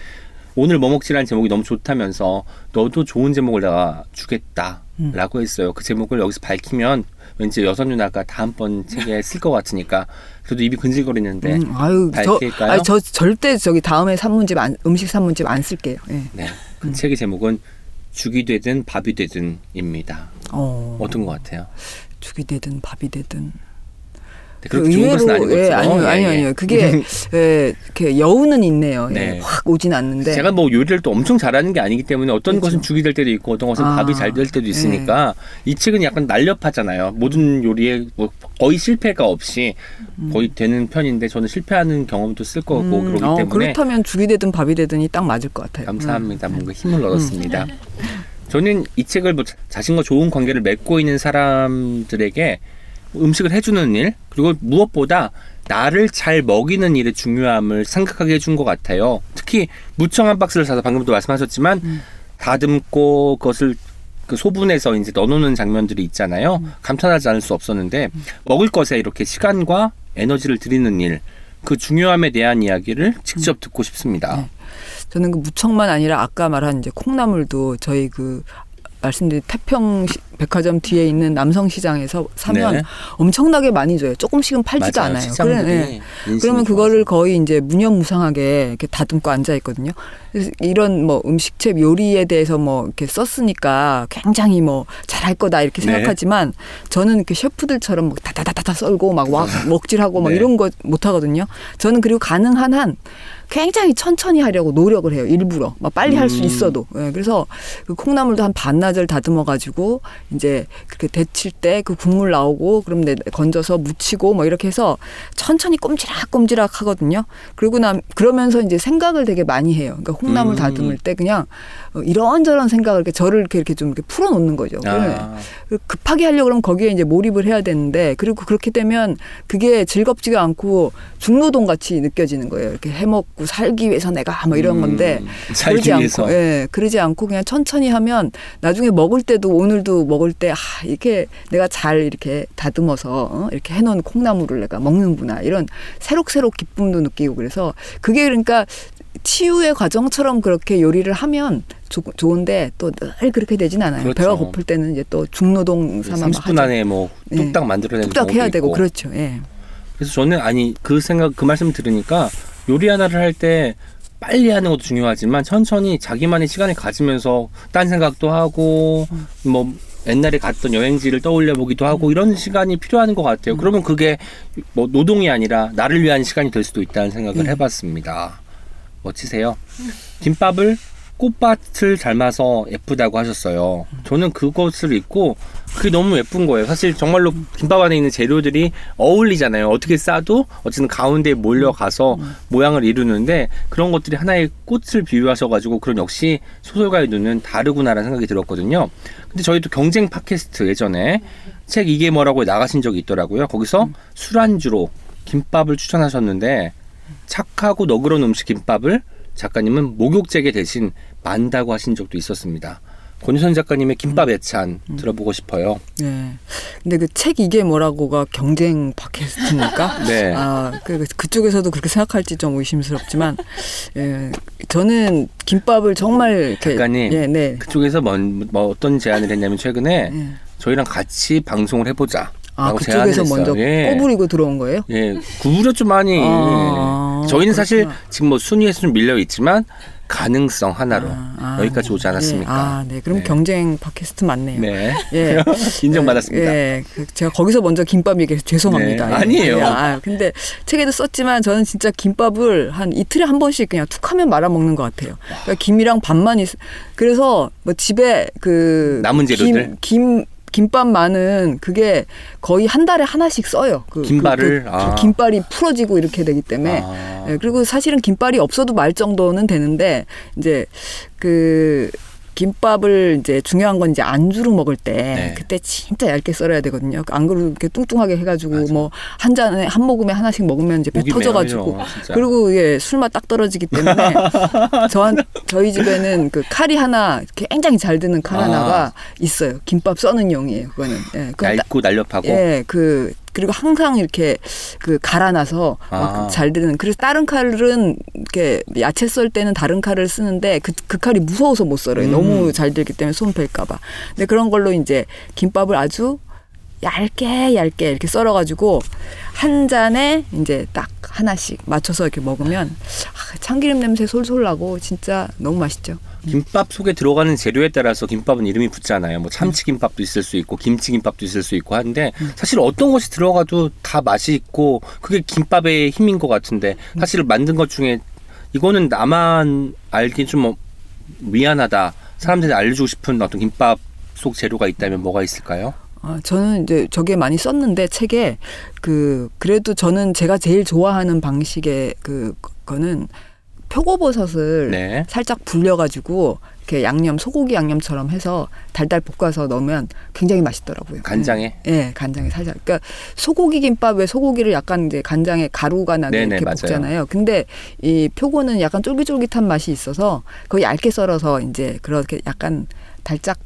오늘 뭐 먹지라는 제목이 너무 좋다면서 너도 좋은 제목을 내가 주겠다. 라고 했어요. 그 제목을 여기서 밝히면 왠지 여섯 누나가 다음번 책에 쓸 것 같으니까 저도 입이 근질거리는데 음, 아유, 저, 밝힐까요? 아니, 저 절대 저기 다음에 산문집 안, 음식 산문집 안 쓸게요. 예. 네, 그 책의 제목은 죽이 되든 밥이 되든입니다. 어, 어떤 것 같아요? 죽이 되든 밥이 되든. 네, 그렇게 좋은 것은 아니겠죠. 예, 아니요, 예, 아니요, 예. 아니요. 그게 [laughs] 예, 이렇게 여우는 있네요. 예, 네. 확 오진 않는데. 제가 뭐 요리를 또 엄청 잘하는 게 아니기 때문에 어떤 그렇죠. 것은 죽이 될 때도 있고 어떤 것은 아, 밥이 잘 될 때도 있으니까 이 책은 약간 날렵하잖아요. 모든 요리에 뭐 거의 실패가 없이 거의 되는 편인데 저는 실패하는 경험도 쓸 거고 음, 그렇기 어, 때문에 그렇다면 죽이 되든 밥이 되든이 딱 맞을 것 같아요. 감사합니다. 뭔가 힘을 얻었습니다. 저는 이 책을 뭐 자- 자신과 좋은 관계를 맺고 있는 사람들에게 음식을 해주는 일 그리고 무엇보다 나를 잘 먹이는 일의 중요함을 생각하게 해준 것 같아요. 특히 무청 한 박스를 사서 방금도 말씀하셨지만 다듬고 그것을 그 소분해서 이제 넣어놓는 장면들이 있잖아요. 감탄하지 않을 수 없었는데 먹을 것에 이렇게 시간과 에너지를 들이는 일. 그 중요함에 대한 이야기를 직접 듣고 싶습니다. 네. 저는 그 무청만 아니라 아까 말한 이제 콩나물도 저희 그 말씀드린 태평 시- 백화점 뒤에 있는 남성 시장에서 사면 네. 엄청나게 많이 줘요. 조금씩은 팔지도 맞아요. 않아요. 그래, 예. 인심이 그러면. 그거를 거의 이제 무념무상하게 이렇게 다듬고 앉아 있거든요. 그래서 이런 뭐 음식체 요리에 대해서 뭐 이렇게 썼으니까 굉장히 뭐 잘할 거다 이렇게 네. 생각하지만 저는 이렇게 셰프들처럼 막 다다다다다 썰고 막 와, [laughs] 먹질하고 막 네. 이런 거 못 하거든요. 저는 그리고 가능한 한 굉장히 천천히 하려고 노력을 해요. 일부러 막 빨리 할수 음. 있어도. 예, 그래서 그 콩나물도 한 반나절 다듬어 가지고 이제 그렇게 데칠 때 그 국물 나오고 그럼 내 건져서 무치고 뭐 이렇게 해서 천천히 꼼지락꼼지락 하거든요. 그리고 난 그러면서 이제 생각을 되게 많이 해요. 그러니까 콩나물 음. 다듬을 때 그냥 어, 이런저런 생각을 이렇게 저를 이렇게, 이렇게 좀 이렇게 풀어 놓는 거죠. 아, 급하게 하려고 그러면 거기에 이제 몰입을 해야 되는데 그리고 그렇게 되면 그게 즐겁지가 않고 중노동 같이 느껴지는 거예요. 이렇게 해먹고 살기 위해서 내가 뭐 이런 음, 건데 살기 그러지 위해서. 않고 예 그러지 않고 그냥 천천히 하면 나중에 먹을 때도 오늘도 먹을 때 아, 이렇게 내가 잘 이렇게 다듬어서 어? 이렇게 해놓은 콩나물을 내가 먹는구나 이런 새록새록 기쁨도 느끼고 그래서 그게 그러니까 치유의 과정처럼 그렇게 요리를 하면 조, 좋은데 또 늘 그렇게 되진 않아요. 그렇죠. 배가 고플 때는 이제 또 중노동 삼아 막 30분 하죠. 안에 뭐 뚝딱 만들어내는 뚝딱 해야 되고 있고. 그렇죠. 예. 그래서 저는 아니 그 생각 그 말씀 들으니까 요리 하나를 할 때 빨리 하는 것도 중요하지만 천천히 자기만의 시간을 가지면서 딴 생각도 하고 뭐 옛날에 갔던 여행지를 떠올려 보기도 하고 이런 시간이 필요한 것 같아요. 그러면 그게 뭐 노동이 아니라 나를 위한 시간이 될 수도 있다는 생각을 음. 해봤습니다. 멋지세요. 김밥을 꽃밭을 닮아서 예쁘다고 하셨어요. 저는 그것을 읽고 그게 너무 예쁜 거예요. 사실 정말로 김밥 안에 있는 재료들이 어울리잖아요. 어떻게 싸도 어쨌든 가운데에 몰려가서 모양을 이루는데 그런 것들이 하나의 꽃을 비유하셔가지고 그런 역시 소설가의 눈은 다르구나라는 생각이 들었거든요. 근데 저희도 경쟁 팟캐스트 예전에 책 이게 뭐라고 나가신 적이 있더라고요. 거기서 술안주로 김밥을 추천하셨는데 착하고 너그러운 음식 김밥을 작가님은 목욕제게 대신 만다고 하신 적도 있었습니다. 권유선 작가님의 김밥 애찬 들어보고 싶어요. 예. 근데 그 책 이게 뭐라고가 경쟁 팟캐스트입니까? [laughs] 네. 아, 그, 그쪽에서도 그렇게 생각할지 좀 의심스럽지만, 예. 저는 김밥을 정말 이렇게. 작가님. 예, 네. 그쪽에서 뭔, 뭐 어떤 제안을 했냐면 최근에 예. 저희랑 같이 방송을 해보자. 아, 그쪽에서. 먼저 예. 꼬부리고 들어온 거예요? 예, 구부렸죠 많이. 아, 저희는 사실 그렇구나. 지금 뭐 순위에서 좀 밀려 있지만 가능성 하나로 아, 아, 여기까지 오지 않았습니까? 예. 아, 네. 그럼 네. 경쟁 팟캐스트 맞네요. 네. 예. [laughs] 인정받았습니다. 예, 그 제가 거기서 먼저 김밥 얘기해서 죄송합니다. 네, 예. 아니에요. 예, 아, 근데 책에도 썼지만 저는 진짜 김밥을 한 이틀에 한 번씩 그냥 툭 하면 말아 먹는 것 같아요. 그러니까 김이랑 밥만 있. 그래서 뭐 집에 그 남은 재료들? 김, 김 김밥만은 그게 거의 한 달에 하나씩 써요. 그, 김발을? 그, 그 아. 김발이 풀어지고 이렇게 되기 때문에 아. 예, 그리고 사실은 김발이 없어도 말 정도는 되는데 이제 그 김밥을 이제 중요한 건 이제 안주로 먹을 때 네. 그때 진짜 얇게 썰어야 되거든요. 안 그러고 이렇게 뚱뚱하게 해가지고. 뭐 한 잔에 한 모금에 하나씩 먹으면 이제 배 터져가지고 진짜. 그리고 이게 술맛 딱 떨어지기 때문에 [laughs] 저한 저희 집에는 그 칼이 하나 굉장히 잘 드는 칼 아. 하나가 있어요. 김밥 써는 용이에요. 그거는 예, 얇고 날렵하고 예, 그 그리고 항상 이렇게 그 갈아놔서 아. 막잘 되는. 그래서 다른 칼은 이렇게 야채 썰 때는 다른 칼을 쓰는데 그, 그 칼이 무서워서 못 썰어요. 음. 너무 잘 들기 때문에 손 뺄까봐. 근데 그런 걸로 이제 김밥을 아주 얇게 얇게 이렇게 썰어가지고 한 잔에 이제 딱 하나씩 맞춰서 이렇게 먹으면 아, 참기름 냄새 솔솔 나고 진짜 너무 맛있죠. 김밥 속에 들어가는 재료에 따라서 김밥은 이름이 붙잖아요. 뭐 참치 김밥도 있을 수 있고 김치 김밥도 있을 수 있고 하는데 사실 어떤 것이 들어가도 다 맛이 있고 그게 김밥의 힘인 것 같은데 사실 만든 것 중에 이거는 나만 알긴 좀뭐 미안하다. 사람들이 알려주고 싶은 어떤 김밥 속 재료가 있다면 뭐가 있을까요? 아, 저는 이제 저게 많이 썼는데 책에 그 그래도 저는 제가 제일 좋아하는 방식의 그 거는 표고버섯을 네. 살짝 불려가지고 이렇게 양념 소고기 양념처럼 해서 달달 볶아서 넣으면 굉장히 맛있더라고요. 간장에? 예, 네, 간장에 살짝. 그러니까 소고기 김밥에 소고기를 약간 이제 간장에 가루가 나게 네네, 이렇게 맞아요. 볶잖아요. 근데 이 표고는 약간 쫄깃쫄깃한 맛이 있어서 거의 얇게 썰어서 이제 그렇게 약간 달짝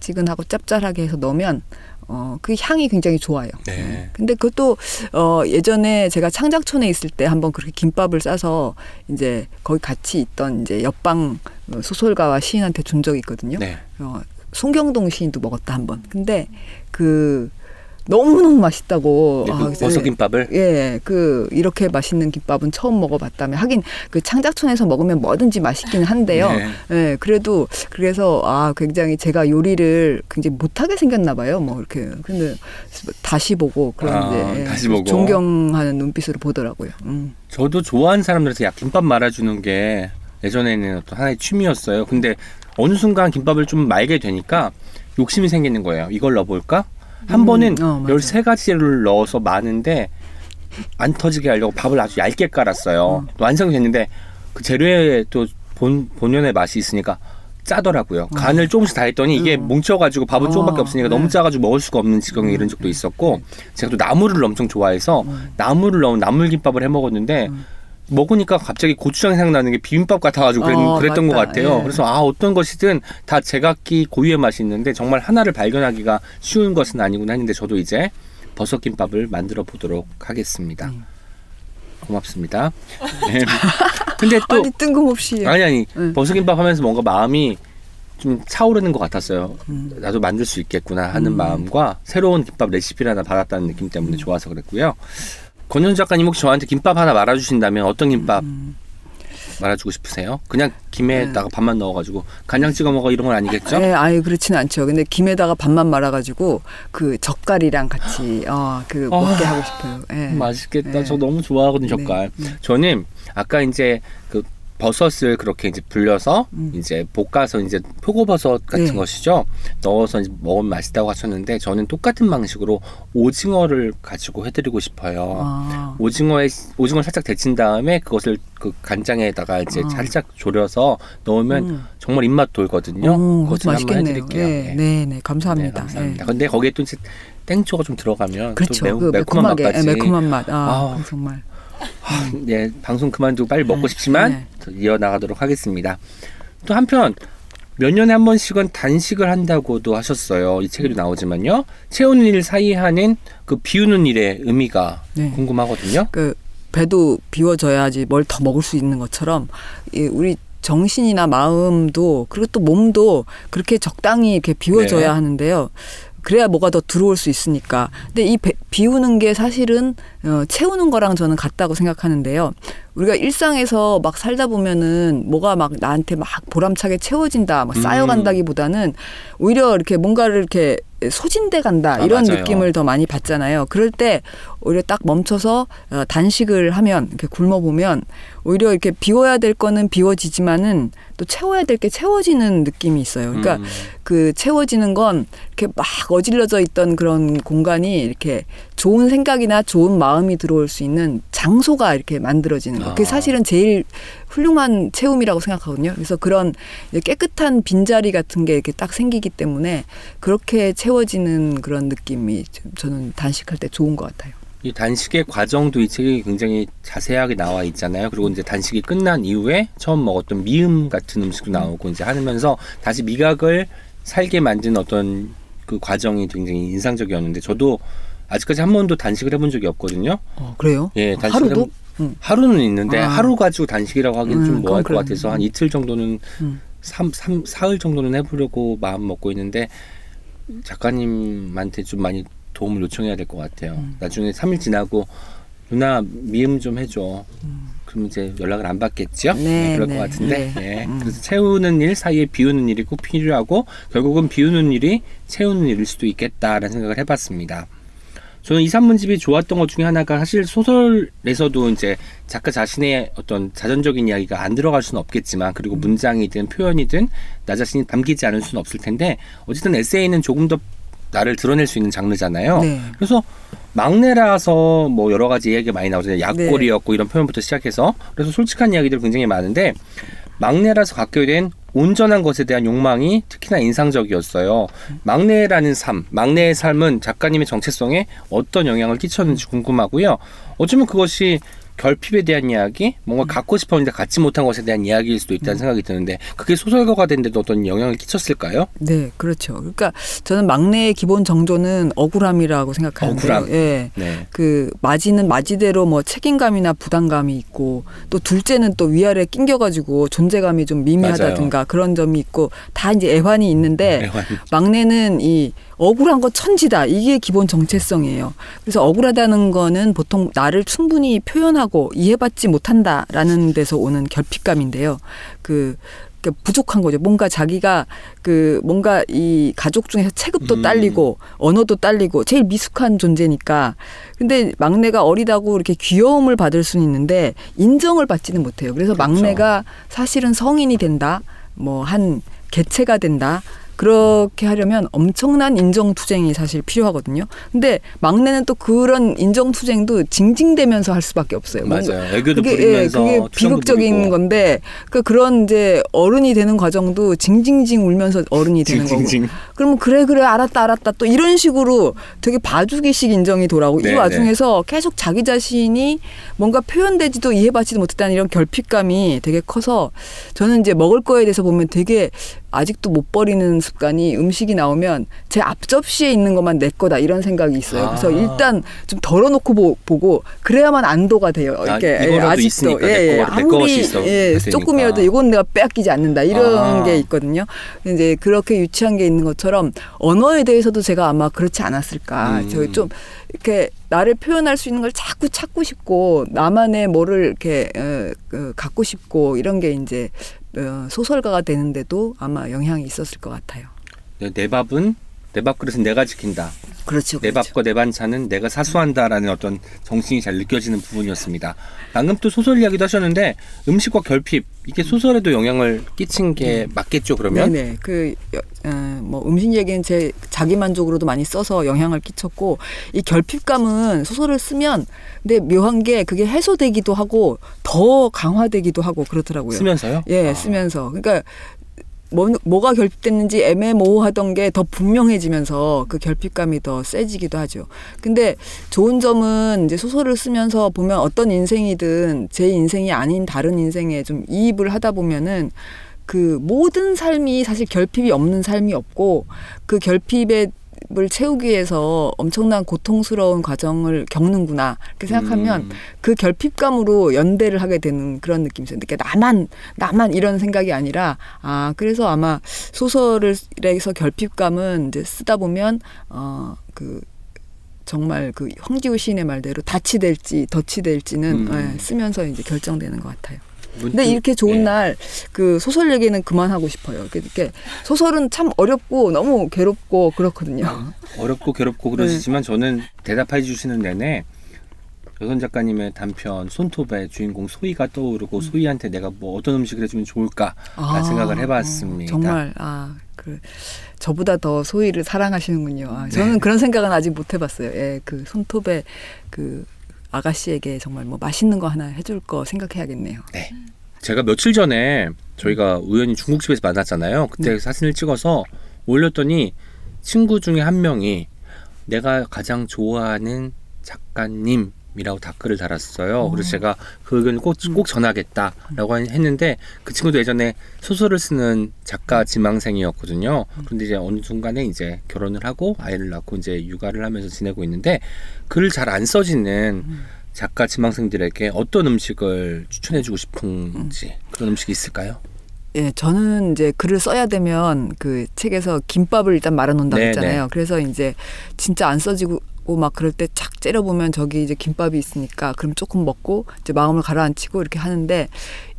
지근하고 짭짤하게 해서 넣으면 어, 그 향이 굉장히 좋아요. 네. 근데 그것도 어 예전에 제가 창작촌에 있을 때 한번 그렇게 김밥을 싸서 이제 거기 같이 있던 이제 옆방 어, 소설가와 시인한테 준 적이 있거든요. 네. 어, 송경동 시인도 먹었다 한번. 근데 그 너무 너무 맛있다고. 네, 아, 그 그래서 버섯김밥을 예, 그 이렇게 맛있는 김밥은 처음 먹어봤다며 하긴 그 창작촌에서 먹으면 뭐든지 맛있긴 한데요. 네. 예, 그래도 그래서 아 굉장히 제가 요리를 굉장히 못하게 생겼나 봐요. 뭐 이렇게 근데 다시 보고 아, 그런데 예, 다시 보고. 존경하는 눈빛으로 보더라고요. 음. 저도 좋아하는 사람들한테 야 김밥 말아주는 게 예전에는 어떤 하나의 취미였어요. 근데 어느 순간 김밥을 좀 말게 되니까 욕심이 생기는 거예요. 이걸 넣어볼까? 한 음, 번은 어, 맞아. 13가지를 넣어서 많은데 안 터지게 하려고 밥을 아주 얇게 깔았어요. 음. 완성이 됐는데 그 재료에 또 본, 본연의 맛이 있으니까 짜더라고요. 간을 조금씩 다 했더니 이게 음. 뭉쳐가지고 밥은 어, 조금밖에 없으니까 네. 너무 짜가지고 먹을 수가 없는 지경에 이런 적도 있었고 제가 또 나물을 엄청 좋아해서 음. 나물을 넣은 나물김밥을 해 먹었는데 음. 먹으니까 갑자기 고추장 생각나는 게 비빔밥 같아가지고 그랬, 어, 그랬던 것 맞다. 같아요. 예. 그래서 아 어떤 것이든 다 제각기 고유의 맛이 있는데 정말 하나를 발견하기가 쉬운 것은 아니구나 했는데 저도 이제 버섯김밥을 만들어 보도록 하겠습니다. 음. 고맙습니다. [laughs] 네. 근데 또 아니 뜬금없이 아니 아니 응. 버섯김밥 하면서 뭔가 마음이 좀 차오르는 것 같았어요. 음. 나도 만들 수 있겠구나 하는 음. 마음과 새로운 김밥 레시피를 하나 받았다는 느낌 때문에 좋아서 그랬고요. 권현 작가님 혹시 저한테 김밥 하나 말아주신다면 어떤 김밥 음. 말아주고 싶으세요? 그냥 김에다가 밥만 넣어가지고 간장 찍어 먹어 이런 건 아니겠죠? 네, 아예 그렇지는 않죠. 근데 김에다가 밥만 말아가지고 그 젓갈이랑 같이 어그 아, 먹게 하고 싶어요. 예. 맛있겠다. 네. 저 너무 좋아하거든요 젓갈. 네, 네. 저는 아까 이제 그 버섯을 그렇게 이제 불려서 음. 이제 볶아서 이제 표고버섯 같은 네. 것이죠. 넣어서 이제 먹으면 맛있다고 하셨는데 저는 똑같은 방식으로 오징어를 가지고 해드리고 싶어요. 아, 오징어에 오징어 살짝 데친 다음에 그것을 그 간장에다가 이제 아. 살짝 졸여서 넣으면 음. 정말 입맛 돌거든요. 어, 그것을 한번 맛있겠네요. 해드릴게요. 네, 네. 네, 네, 감사합니다. 네, 감사합니다. 예. 근데 거기에 또 이제 땡초가 좀 들어가면 그렇죠. 또 매우, 그 매콤한 매콤하게 맛까지. 예, 매콤한 맛. 아. 그건 정말. 아, 네, 방송 그만두고 빨리 먹고 네, 싶지만 네. 더 이어나가도록 하겠습니다. 또 한편 몇 년에 한 번씩은 단식을 한다고도 하셨어요. 이 책에도 나오지만요. 채우는 일 사이에 하는 그 비우는 일의 의미가 네. 궁금하거든요. 그 배도 비워져야지 뭘 더 먹을 수 있는 것처럼 이 우리 정신이나 마음도 그리고 또 몸도 그렇게 적당히 이렇게 비워져야 네. 하는데요. 그래야 뭐가 더 들어올 수 있으니까. 근데 이 배- 비우는 게 사실은 어, 채우는 거랑 저는 같다고 생각하는데요. 우리가 일상에서 막 살다 보면은 뭐가 막 나한테 막 보람차게 채워진다, 막 음. 쌓여간다기보다는 오히려 이렇게 뭔가를 이렇게 소진돼 간다 아, 이런 맞아요. 느낌을 더 많이 받잖아요. 그럴 때 오히려 딱 멈춰서 어, 단식을 하면 이렇게 굶어 보면 오히려 이렇게 비워야 될 거는 비워지지만은 또 채워야 될 게 채워지는 느낌이 있어요. 그러니까 음. 그 채워지는 건 이렇게 막 어질러져 있던 그런 공간이 이렇게 좋은 생각이나 좋은 마음이 들어올 수 있는 장소가 이렇게 만들어지는 거. 그게 아. 사실은 제일 훌륭한 채움이라고 생각하거든요. 그래서 그런 깨끗한 빈자리 같은 게 이렇게 딱 생기기 때문에 그렇게 채워지는 그런 느낌이 좀 저는 단식할 때 좋은 것 같아요. 이 단식의 과정도 이 책에 굉장히 자세하게 나와 있잖아요. 그리고 이제 단식이 끝난 이후에 처음 먹었던 미음 같은 음식도 나오고 이제 하면서 다시 미각을 살게 만든 어떤 그 과정이 굉장히 인상적이었는데 저도 아직까지 한 번도 단식을 해본 적이 없거든요. 어, 그래요? 예, 단식을 하루도? 해본- 응. 하루는 있는데 아. 하루 가지고 단식이라고 하기는 음, 좀 뭐할 것 같아서. 한 이틀 정도는 음. 삼, 삼, 사흘 정도는 해보려고 마음 먹고 있는데 작가님한테 좀 많이 도움을 요청해야 될 것 같아요. 음. 나중에 3일 지나고 누나 미음 좀 해줘. 그럼 이제 연락을 안 받겠죠? 음. 네, 그럴 네, 것 같은데. 네. 예. 음. 그래서 채우는 일 사이에 비우는 일이 꼭 필요하고 결국은 비우는 일이 채우는 일일 수도 있겠다라는 생각을 해봤습니다. 저는 이 산문집이 좋았던 것 중에 하나가 사실 소설에서도 이제 작가 자신의 어떤 자전적인 이야기가 안 들어갈 수는 없겠지만 그리고 음. 문장이든 표현이든 나 자신이 담기지 않을 수는 없을 텐데 어쨌든 에세이는 조금 더 나를 드러낼 수 있는 장르잖아요. 네. 그래서 막내라서 뭐 여러 가지 이야기가 많이 나오잖아요. 약골이었고 이런 표현부터 시작해서 그래서 솔직한 이야기들 굉장히 많은데 막내라서 갖게 된 온전한 것에 대한 욕망이 특히나 인상적이었어요. 막내라는 삶, 막내의 삶은 작가님의 정체성에 어떤 영향을 끼쳤는지 궁금하고요. 어쩌면 그것이 결핍에 대한 이야기, 뭔가 갖고 싶었는데 갖지 못한 것에 대한 이야기일 수도 있다는 생각이 드는데 그게 소설가가 됐는데도 어떤 영향을 끼쳤을까요? 네, 그렇죠. 그러니까 저는 막내의 기본 정조는 억울함이라고 생각하는데요. 억울함. 예. 네. 그 마지는 마지대로 뭐 책임감이나 부담감이 있고 또 둘째는 또 위아래 낑겨가지고 존재감이 좀 미미하다든가 그런 점이 있고 다 이제 애환이 있는데 애환. 막내는 이 억울한 거 천지다 이게 기본 정체성이에요. 그래서 억울하다는 거는 보통 나를 충분히 표현하고 이해받지 못한다라는 데서 오는 결핍감인데요. 그 그러니까 부족한 거죠. 뭔가 자기가 그 뭔가 이 가족 중에서 체급도 음. 딸리고 언어도 딸리고 제일 미숙한 존재니까 근데 막내가 어리다고 이렇게 귀여움을 받을 수는 있는데 인정을 받지는 못해요. 그래서 그렇죠. 막내가 사실은 성인이 된다. 뭐 한 개체가 된다. 그렇게 하려면 엄청난 인정투쟁이 사실 필요하거든요. 근데 막내는 또 그런 인정투쟁도 징징대면서 할 수밖에 없어요. 맞아요. 애교도 그게, 부리면서 예, 그게 비극적인 부리고. 건데 그 그런 이제 어른이 되는 과정도 징징징 울면서 어른이 되는 징징징. 거고. 그러면 그래 그래 알았다 알았다 또 이런 식으로 되게 봐주기식 인정이 돌아오고 네, 이 와중에서 계속 자기 자신이 뭔가 표현되지도 이해받지도 못했다는 이런 결핍감이 되게 커서 저는 이제 먹을 거에 대해서 보면 되게 아직도 못 버리는 습관이 음식이 나오면 제 앞접시에 있는 것만 내 거다 이런 생각이 있어요. 그래서 아. 일단 좀 덜어놓고 보, 보고 그래야만 안도가 돼요. 아, 이렇게 예, 내 거- 내 것이 있어. 예. 조금이라도 이건 내가 빼앗기지 않는다 이런 아. 게 있거든요. 이제 그렇게 유치한 게 있는 것처럼 언어에 대해서도 제가 아마 그렇지 않았을까. 음. 저희 좀 이렇게 나를 표현할 수 있는 걸 자꾸 찾고 싶고 나만의 뭐를 이렇게 어, 어, 갖고 싶고 이런 게 이제 어, 소설가가 되는데도 아마 영향이 있었을 것 같아요. 네, 내 밥은 내 밥그릇은 내가 지킨다. 그렇죠. 내 밥과 내 반찬은 내가 사수한다라는 어떤 정신이 잘 느껴지는 부분이었습니다. 방금 또 소설 이야기도 하셨는데 음식과 결핍 이게 소설에도 영향을 끼친 게 맞겠죠 그러면? 네네. 그, 어, 뭐, 음식 얘기는 제 자기 만족으로도 많이 써서 영향을 끼쳤고, 이 결핍감은 소설을 쓰면, 근데 묘한 게 그게 해소되기도 하고, 더 강화되기도 하고 그렇더라고요. 쓰면서요? 예, 아. 쓰면서. 그러니까, 뭐, 뭐가 결핍됐는지 애매모호하던 게 더 분명해지면서 그 결핍감이 더 세지기도 하죠. 근데 좋은 점은 이제 소설을 쓰면서 보면 어떤 인생이든 제 인생이 아닌 다른 인생에 좀 이입을 하다 보면은 그 모든 삶이 사실 결핍이 없는 삶이 없고 그 결핍에 을 채우기 위해서 엄청난 고통스러운 과정을 겪는구나 이렇게 생각하면 음. 그 결핍감으로 연대를 하게 되는 그런 느낌이 있어요. 그러니까 나만 나만 이런 생각이 아니라 아 그래서 아마 소설을에서 결핍감은 이제 쓰다 보면 어그 정말 그 황지우 시인의 말대로 닻이 될지 덫이 될지는 음. 예, 쓰면서 이제 결정되는 것 같아요. 근데 이렇게 좋은 예. 날그 소설 얘기는 그만하고 싶어요. 이렇게, 소설은 참 어렵고 너무 괴롭고 그렇거든요. [laughs] 어렵고 괴롭고 그러시지만 저는 대답해 주시는 내내 여선 작가님의 단편 손톱의 주인공 소희가 떠오르고 소희한테 내가 뭐 어떤 음식을 해주면 좋을까 아, 생각을 해봤습니다. 어, 정말 아 그 저보다 더 소희를 사랑하시는군요. 아, 저는 네. 그런 생각은 아직 못 해봤어요. 예, 그 손톱에 그 아가씨에게 정말 뭐 맛있는 거 하나 해줄 거 생각해야겠네요. 네. 제가 며칠 전에 저희가 우연히 중국집에서 만났잖아요. 그때 네. 사진을 찍어서 올렸더니 친구 중에 한 명이 내가 가장 좋아하는 작가님 이라고 댓글을 달았어요. 그래서 제가 그 의견을 꼭, 꼭 전하겠다라고 한- 했는데 그 친구도 예전에 소설을 쓰는 작가 지망생이었거든요. 그런데 이제 어느 순간에 이제 결혼을 하고 아이를 낳고 이제 육아를 하면서 지내고 있는데 글을 잘 안 써지는 작가 지망생들에게 어떤 음식을 추천해주고 싶은지 그런 음식이 있을까요? 예, 저는 이제 글을 써야 되면 그 책에서 김밥을 일단 말아놓는다고 네, 했잖아요. 네. 그래서 이제 진짜 안 써지고 막 그럴 때 착 째려보면 저기 이제 김밥이 있으니까 그럼 조금 먹고 이제 마음을 가라앉히고 이렇게 하는데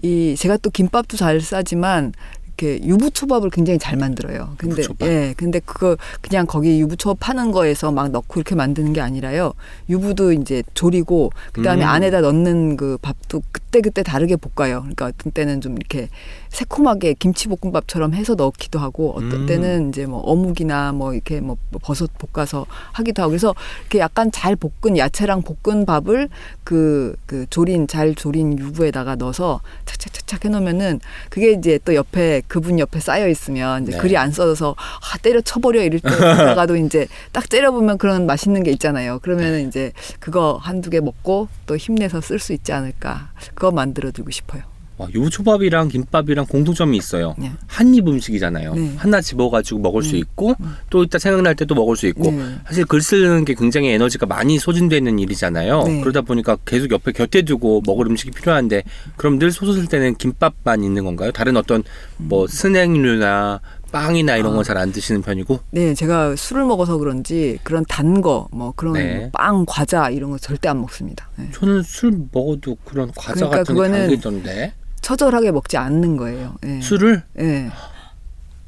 이 제가 또 김밥도 잘 싸지만 이렇게 유부초밥을 굉장히 잘 만들어요. 근데 유부초밥? 예, 근데 그거 그냥 거기 유부초밥 파는 거에서 막 넣고 이렇게 만드는 게 아니라요. 유부도 이제 졸이고 그다음에 음. 안에다 넣는 그 밥도 그때 그때 다르게 볶아요. 그러니까 어떤 때는 좀 이렇게 새콤하게 김치볶음밥처럼 해서 넣기도 하고 어떤 음. 때는 이제 뭐 어묵이나 뭐 이렇게 뭐 버섯 볶아서 하기도 하고 그래서 이렇게 약간 잘 볶은 야채랑 볶은 밥을 그, 그 조린 잘 조린 유부에다가 넣어서 착착착착 해놓으면은 그게 이제 또 옆에 그분 옆에 쌓여 있으면 이제 네. 글이 안 써져서 아 때려 쳐버려 이럴 때다가도 [laughs] 이제 딱 째려보면 그런 맛있는 게 있잖아요. 그러면은 이제 그거 한두 개 먹고 또 힘내서 쓸 수 있지 않을까 그거 만들어주고 싶어요. 와, 유부초밥이랑 김밥이랑 공통점이 있어요. 네. 한입 음식이잖아요. 네. 하나 집어가지고 먹을 수 네. 있고 또 이따 생각날 때 또 먹을 수 있고 네. 사실 글 쓰는 게 굉장히 에너지가 많이 소진되는 일이잖아요. 네. 그러다 보니까 계속 옆에 곁에 두고 먹을 음식이 필요한데 그럼 늘 소설 쓸 때는 김밥만 있는 건가요? 다른 어떤 뭐 스낵류나 빵이나 이런 아. 거잘안 드시는 편이고 네, 제가 술을 먹어서 그런지 그런 단 거, 뭐 그런 네. 빵, 과자 이런 거 절대 안 먹습니다. 네. 저는 술 먹어도 그런 과자 그러니까 같은 게 그거는 당기던데 처절하게 먹지 않는 거예요. 네. 술을 네.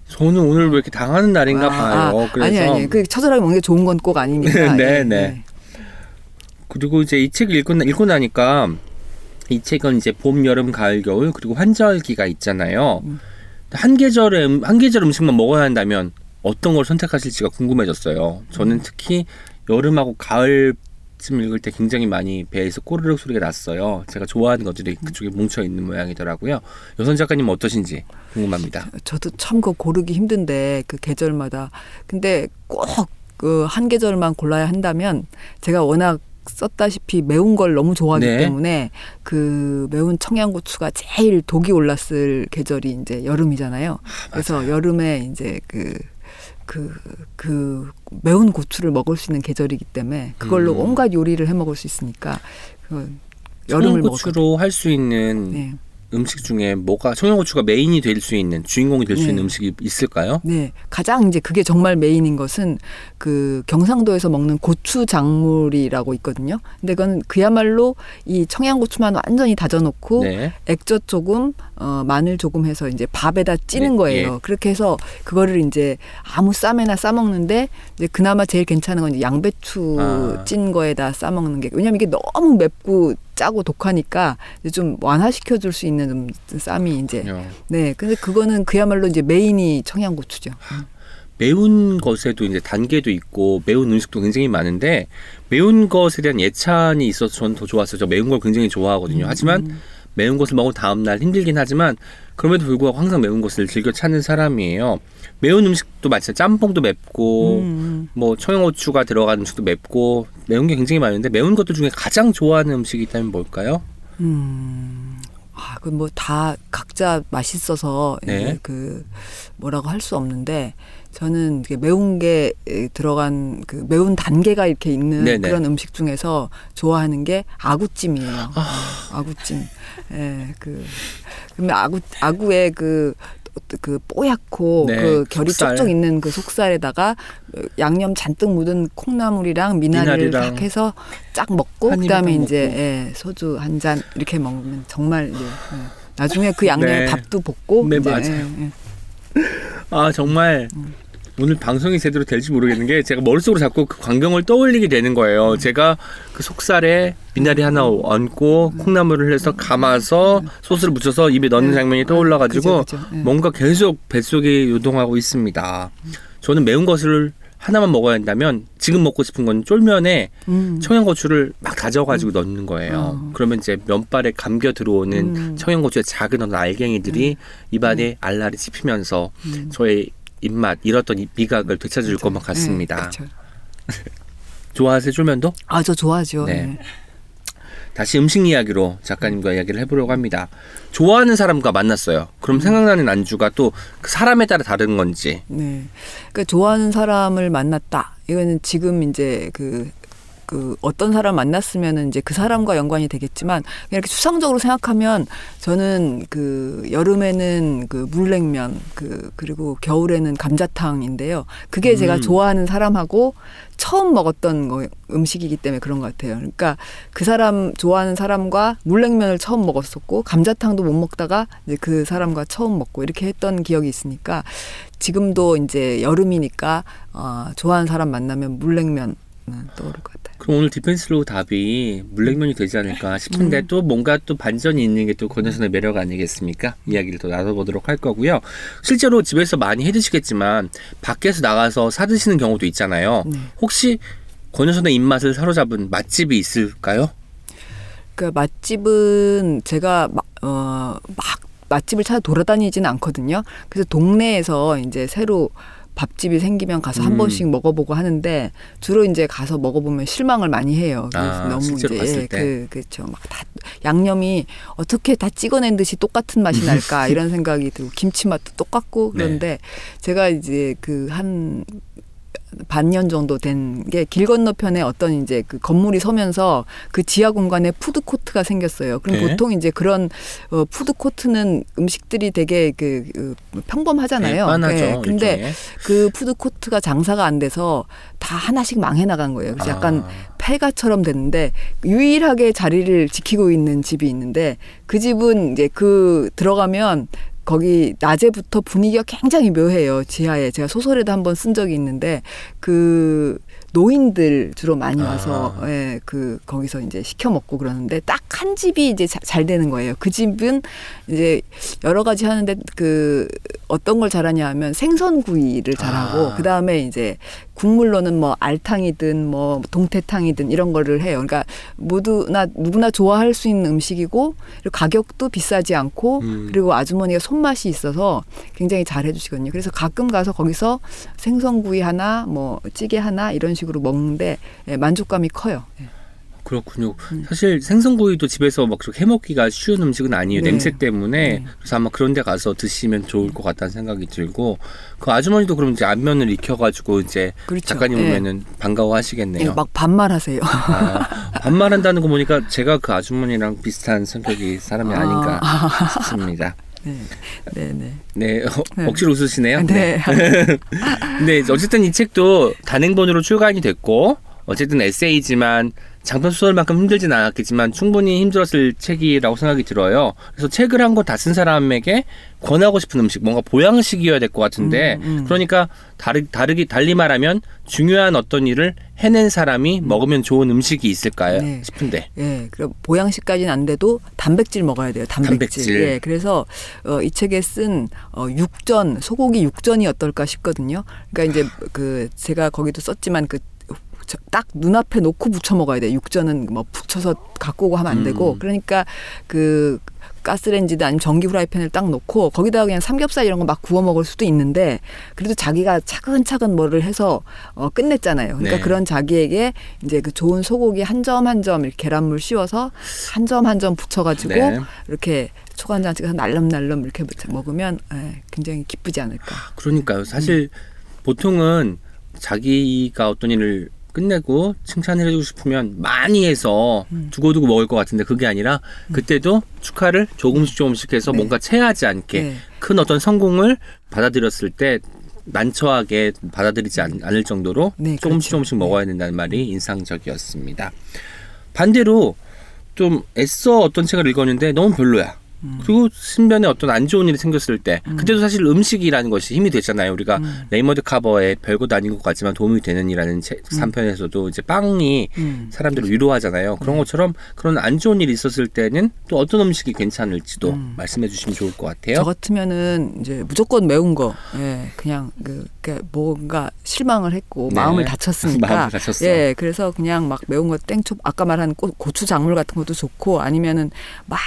저는 오늘 왜 이렇게 당하는 날인가 봐요. 그래서 아니 아니, 그 처절하게 먹는 게 좋은 건 꼭 아니니까. [laughs] 네, 예, 네. 예. 그리고 이제 이 책을 읽고, 나- 읽고 나니까 이 책은 이제 봄, 여름, 가을, 겨울 그리고 환절기가 있잖아요. 음. 한 계절에 음- 한 계절 음식만 먹어야 한다면 어떤 걸 선택하실지가 궁금해졌어요. 저는 음. 특히 여름하고 가을 쯤 읽을 때 굉장히 많이 배에서 꼬르륵 소리가 났어요. 제가 좋아하는 것들이 음. 그쪽에 뭉쳐 있는 모양이더라고요. 여선 작가님 은 어떠신지 궁금합니다. 저도 참 그 고르기 힘든데 그 계절마다 근데 꼭 그 한 계절만 골라야 한다면 제가 워낙 썼다시피 매운 걸 너무 좋아하기 네. 때문에 그 매운 청양고추가 제일 독이 올랐을 계절이 이제 여름이잖아요. 그래서 여름에 이제 그 그, 그, 매운 고추를 먹을 수 있는 계절이기 때문에 그걸로 음. 온갖 요리를 해 먹을 수 있으니까, 그 여름을 청양고추로 할 수 있는 네. 음식 중에 뭐가 청양고추가 메인이 될 수 있는 주인공이 될수 네. 있는 음식이 있을까요? 네, 가장 이제 그게 정말 메인인 것은 그 경상도에서 먹는 고추 작물이라고 있거든요. 근데 그건 그야말로 이 청양고추만 완전히 다져놓고 네. 액젓 조금, 어, 마늘 조금 해서 이제 밥에다 찌는 네, 거예요. 그렇게 해서 그거를 이제 아무 쌈에나 싸 먹는데 이제 그나마 제일 괜찮은 건 이제 양배추 아. 찐 거에다 싸 먹는 게 왜냐면 이게 너무 맵고 짜고 독하니까 이제 좀 완화시켜 줄 수 있는 좀 쌈이 이제 그렇군요. 네. 근데 그거는 그야말로 이제 메인이 청양고추죠. 매운 것에도 이제 단계도 있고 매운 음식도 굉장히 많은데 매운 것에 대한 예찬이 있어서 저는 더 좋았어요. 저 매운 걸 굉장히 좋아하거든요. 하지만 매운 것을 먹은 다음 날 힘들긴 하지만 그럼에도 불구하고 항상 매운 것을 즐겨 찾는 사람이에요. 매운 음식도 마찬가지 짬뽕도 맵고 음. 뭐 청양고추가 들어간 음식도 맵고 매운 게 굉장히 많은데 매운 것들 중에 가장 좋아하는 음식이 있다면 뭘까요? 음. 아, 그 뭐 다 각자 맛있어서 네. 이제 그 뭐라고 할 수 없는데 저는 매운 게 에, 들어간 그 매운 단계가 이렇게 있는 네네. 그런 음식 중에서 좋아하는 게 아구찜이에요. 아. 구찜 예, 그 그러면 아구 아구의 그그 뽀얗고 네, 그 결이 속살. 쪽쪽 있는 그 속살에다가 양념 잔뜩 묻은 콩나물이랑 미나리를 미나리랑 딱 해서 쫙 먹고 그다음에 딱 이제 먹고. 예, 소주 한 잔 이렇게 먹으면 정말 이제 예. 나중에 그 양념에 네. 밥도 볶고 네, 이제, 맞아요. 예, 예. [laughs] 아 정말 오늘 방송이 제대로 될지 모르겠는 게 제가 머릿속으로 자꾸 그 광경을 떠올리게 되는 거예요. 제가 그 속살에 미나리 하나 얹고 콩나물을 해서 감아서 소스를 묻혀서 입에 넣는 네. 장면이 떠올라가지고 그죠, 그죠. 예. 뭔가 계속 뱃속에 요동하고 있습니다. 저는 매운 것을 하나만 먹어야 한다면 지금 먹고 싶은 건 쫄면에 음. 청양고추를 막 다져가지고 넣는 거예요. 어. 그러면 이제 면발에 감겨 들어오는 음. 청양고추의 작은 어떤 알갱이들이 입안에 알알이 씹히면서 음. 저의 입맛 잃었던 이 미각을 되찾을 것만 같습니다. 예, 그쵸. [laughs] 좋아하세요 쫄면도? 아, 저 좋아하죠. 네. 예. 다시 음식 이야기로 작가님과 이야기를 해보려고 합니다. 좋아하는 사람과 만났어요. 그럼 생각나는 안주가 또그 사람에 따라 다른 건지. 네. 그러니까 좋아하는 사람을 만났다. 이거는 지금 이제 그, 그 어떤 사람 만났으면은 이제 그 사람과 연관이 되겠지만 이렇게 추상적으로 생각하면 저는 그 여름에는 그 물냉면 그 그리고 겨울에는 감자탕인데요. 그게 제가 음. 좋아하는 사람하고 처음 먹었던 거 음식이기 때문에 그런 것 같아요. 그러니까 그 사람 좋아하는 사람과 물냉면을 처음 먹었었고 감자탕도 못 먹다가 이제 그 사람과 처음 먹고 이렇게 했던 기억이 있으니까 지금도 이제 여름이니까 어, 좋아하는 사람 만나면 물냉면 떠오를 것 같아요. 그럼 오늘 디펜스로 답이 물냉면이 되지 않을까 싶은데 음. 또 뭔가 또 반전이 있는 게 또 권여선의 매력 아니겠습니까? 이야기를 또 나눠보도록 할 거고요. 실제로 집에서 많이 해 드시겠지만 밖에서 나가서 사 드시는 경우도 있잖아요. 네. 혹시 권여선의 입맛을 사로잡은 맛집이 있을까요? 그 맛집은 제가 막, 어, 막 맛집을 찾아 돌아다니지는 않거든요. 그래서 동네에서 이제 새로 밥집이 생기면 가서 한 음. 번씩 먹어보고 하는데 주로 이제 가서 먹어보면 실망을 많이 해요. 그래서 아, 너무 이제 예, 때. 그 그렇죠. 막 다 양념이 어떻게 다 찍어낸 듯이 똑같은 맛이 날까 [laughs] 이런 생각이 들고 김치 맛도 똑같고 네. 그런데 제가 이제 그 한 반년 정도 된 게 길 건너편에 어떤 이제 그 건물이 서면서 그 지하 공간에 푸드 코트가 생겼어요. 그럼 네. 보통 이제 그런 어 푸드 코트는 음식들이 되게 그, 그 평범하잖아요. 빤하죠. 네. 근데 일종의. 그 푸드 코트가 장사가 안 돼서 다 하나씩 망해 나간 거예요. 그래서 약간 아. 폐가처럼 됐는데 유일하게 자리를 지키고 있는 집이 있는데 그 집은 이제 그 들어가면 거기 낮에부터 분위기가 굉장히 묘해요. 지하에 제가 소설에도 한번 쓴 적이 있는데 그 노인들 주로 많이 와서 아. 예, 그 거기서 이제 시켜 먹고 그러는데 딱 한 집이 이제 자- 잘 되는 거예요. 그 집은 이제 여러 가지 하는데 그 어떤 걸 잘하냐 하면 생선 구이를 잘하고 아. 그 다음에 이제 국물로는 뭐 알탕이든 뭐 동태탕이든 이런 거를 해요. 그러니까 모두나 누구나 좋아할 수 있는 음식이고 그리고 가격도 비싸지 않고 음. 그리고 아주머니가 손맛이 있어서 굉장히 잘 해주시거든요. 그래서 가끔 가서 거기서 생선구이 하나 뭐 찌개 하나 이런 식으로 먹는데 예, 만족감이 커요. 예. 그렇군요. 음. 사실 생선구이도 집에서 막 그렇게 해먹기가 쉬운 음식은 아니에요. 네. 냄새 때문에. 네. 그래서 아마 그런 데 가서 드시면 좋을 것 같다는 생각이 들고 그 아주머니도 그럼 이제 안면을 익혀가지고 이제 그렇죠. 작가님 예. 오면은 반가워 하시겠네요. 예, 막 반말하세요. 아, 반말한다는 거 보니까 제가 그 아주머니랑 비슷한 성격이 사람이 아닌가 싶습니다. 네, 네, 네. 네, 어, 네. 억지로 웃으시네요. 네. [laughs] 근데 이제 어쨌든 이 책도 단행본으로 출간이 됐고 어쨌든 에세이지만 장편 소설만큼 힘들진 않았겠지만 충분히 힘들었을 책이라고 생각이 들어요. 그래서 책을 한 권 다 쓴 사람에게 권하고 싶은 음식, 뭔가 보양식이어야 될 것 같은데, 음, 음. 그러니까 다르, 다르기 달리 말하면 중요한 어떤 일을 해낸 사람이 먹으면 좋은 음식이 있을까요? 네. 싶은데. 예, 그럼 보양식까지는 안 돼도 단백질 먹어야 돼요. 단백질. 단백질. 예, 그래서 어, 이 책에 쓴 어, 육전, 소고기 육전이 어떨까 싶거든요. 그러니까 이제 그 제가 거기도 썼지만 그 딱 눈앞에 놓고 부쳐 먹어야 돼. 육전은 뭐 붙여서 갖고 오고 하면 안 되고. 음. 그러니까 그 가스레인지든 아니면 전기 후라이팬을 딱 놓고 거기다가 그냥 삼겹살 이런 거 막 구워 먹을 수도 있는데 그래도 자기가 차근차근 뭐를 해서 어 끝냈잖아요. 그러니까 네. 그런 자기에게 이제 그 좋은 소고기 한 점 한 점 이렇게 계란물 씌워서 한 점 한 점 붙여가지고 네. 이렇게 초간장 찍어서 날름날름 이렇게 먹으면 예, 굉장히 기쁘지 않을까. 그러니까요. 사실 보통은 자기가 어떤 일을 끝내고 칭찬을 해주고 싶으면 많이 해서 음. 두고두고 먹을 것 같은데 그게 아니라 그때도 축하를 조금씩 조금씩 해서 네. 뭔가 체하지 않게 네. 큰 어떤 성공을 받아들였을 때 난처하게 받아들이지 않, 을 정도로 네, 조금씩 그렇죠. 조금씩 네. 먹어야 된다는 말이 인상적이었습니다. 반대로 좀 애써 어떤 책을 읽었는데 너무 별로야. 음. 그리고 신변에 어떤 안 좋은 일이 생겼을 때 그때도 사실 음식이라는 것이 힘이 되잖아요. 우리가 음. 레이먼드 카버의 별것 아닌 것 같지만 도움이 되는 이라는 책 단편에서도 이제 빵이 음. 사람들을 위로하잖아요. 그런 것처럼 그런 안 좋은 일이 있었을 때는 또 어떤 음식이 괜찮을지도 음. 말씀해 주시면 좋을 것 같아요. 저 같으면은 이제 무조건 매운 거, 예, 그냥 그, 그 뭔가 실망을 했고 네. 마음을 [laughs] 다쳤으니까, 마음을 다쳤어. 예, 그래서 그냥 막 매운 거 땡초, 아까 말한 고, 고추 장물 같은 것도 좋고 아니면은 막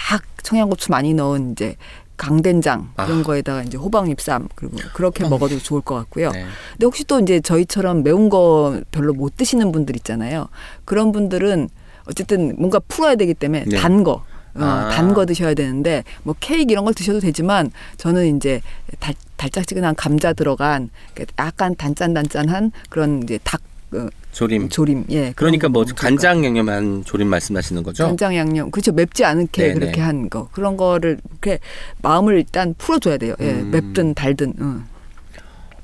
청양고추 많이 넣은 이제 강된장 이런 아. 거에다가 이제 호박잎 쌈 그리고 그렇게 먹어도 좋을 것 같고요. 네. 근데 혹시 또 이제 저희처럼 매운 거 별로 못 드시는 분들 있잖아요. 그런 분들은 어쨌든 뭔가 풀어야 되기 때문에 네. 단 거. 어, 아. 단거 드셔야 되는데 뭐 케이크 이런 걸 드셔도 되지만 저는 이제 달, 달짝지근한 감자 들어간 그 약간 단짠단짠한 그런 이제 닭 어, 조림. 조림 예 그러니까 거뭐 간장 양념한 조림 말씀하시는 거죠? 간장 양념 그렇죠 맵지 않게 네네. 그렇게 한 거 그런 거를 이렇게 마음을 일단 풀어줘야 돼요 예 음. 맵든 달든 응.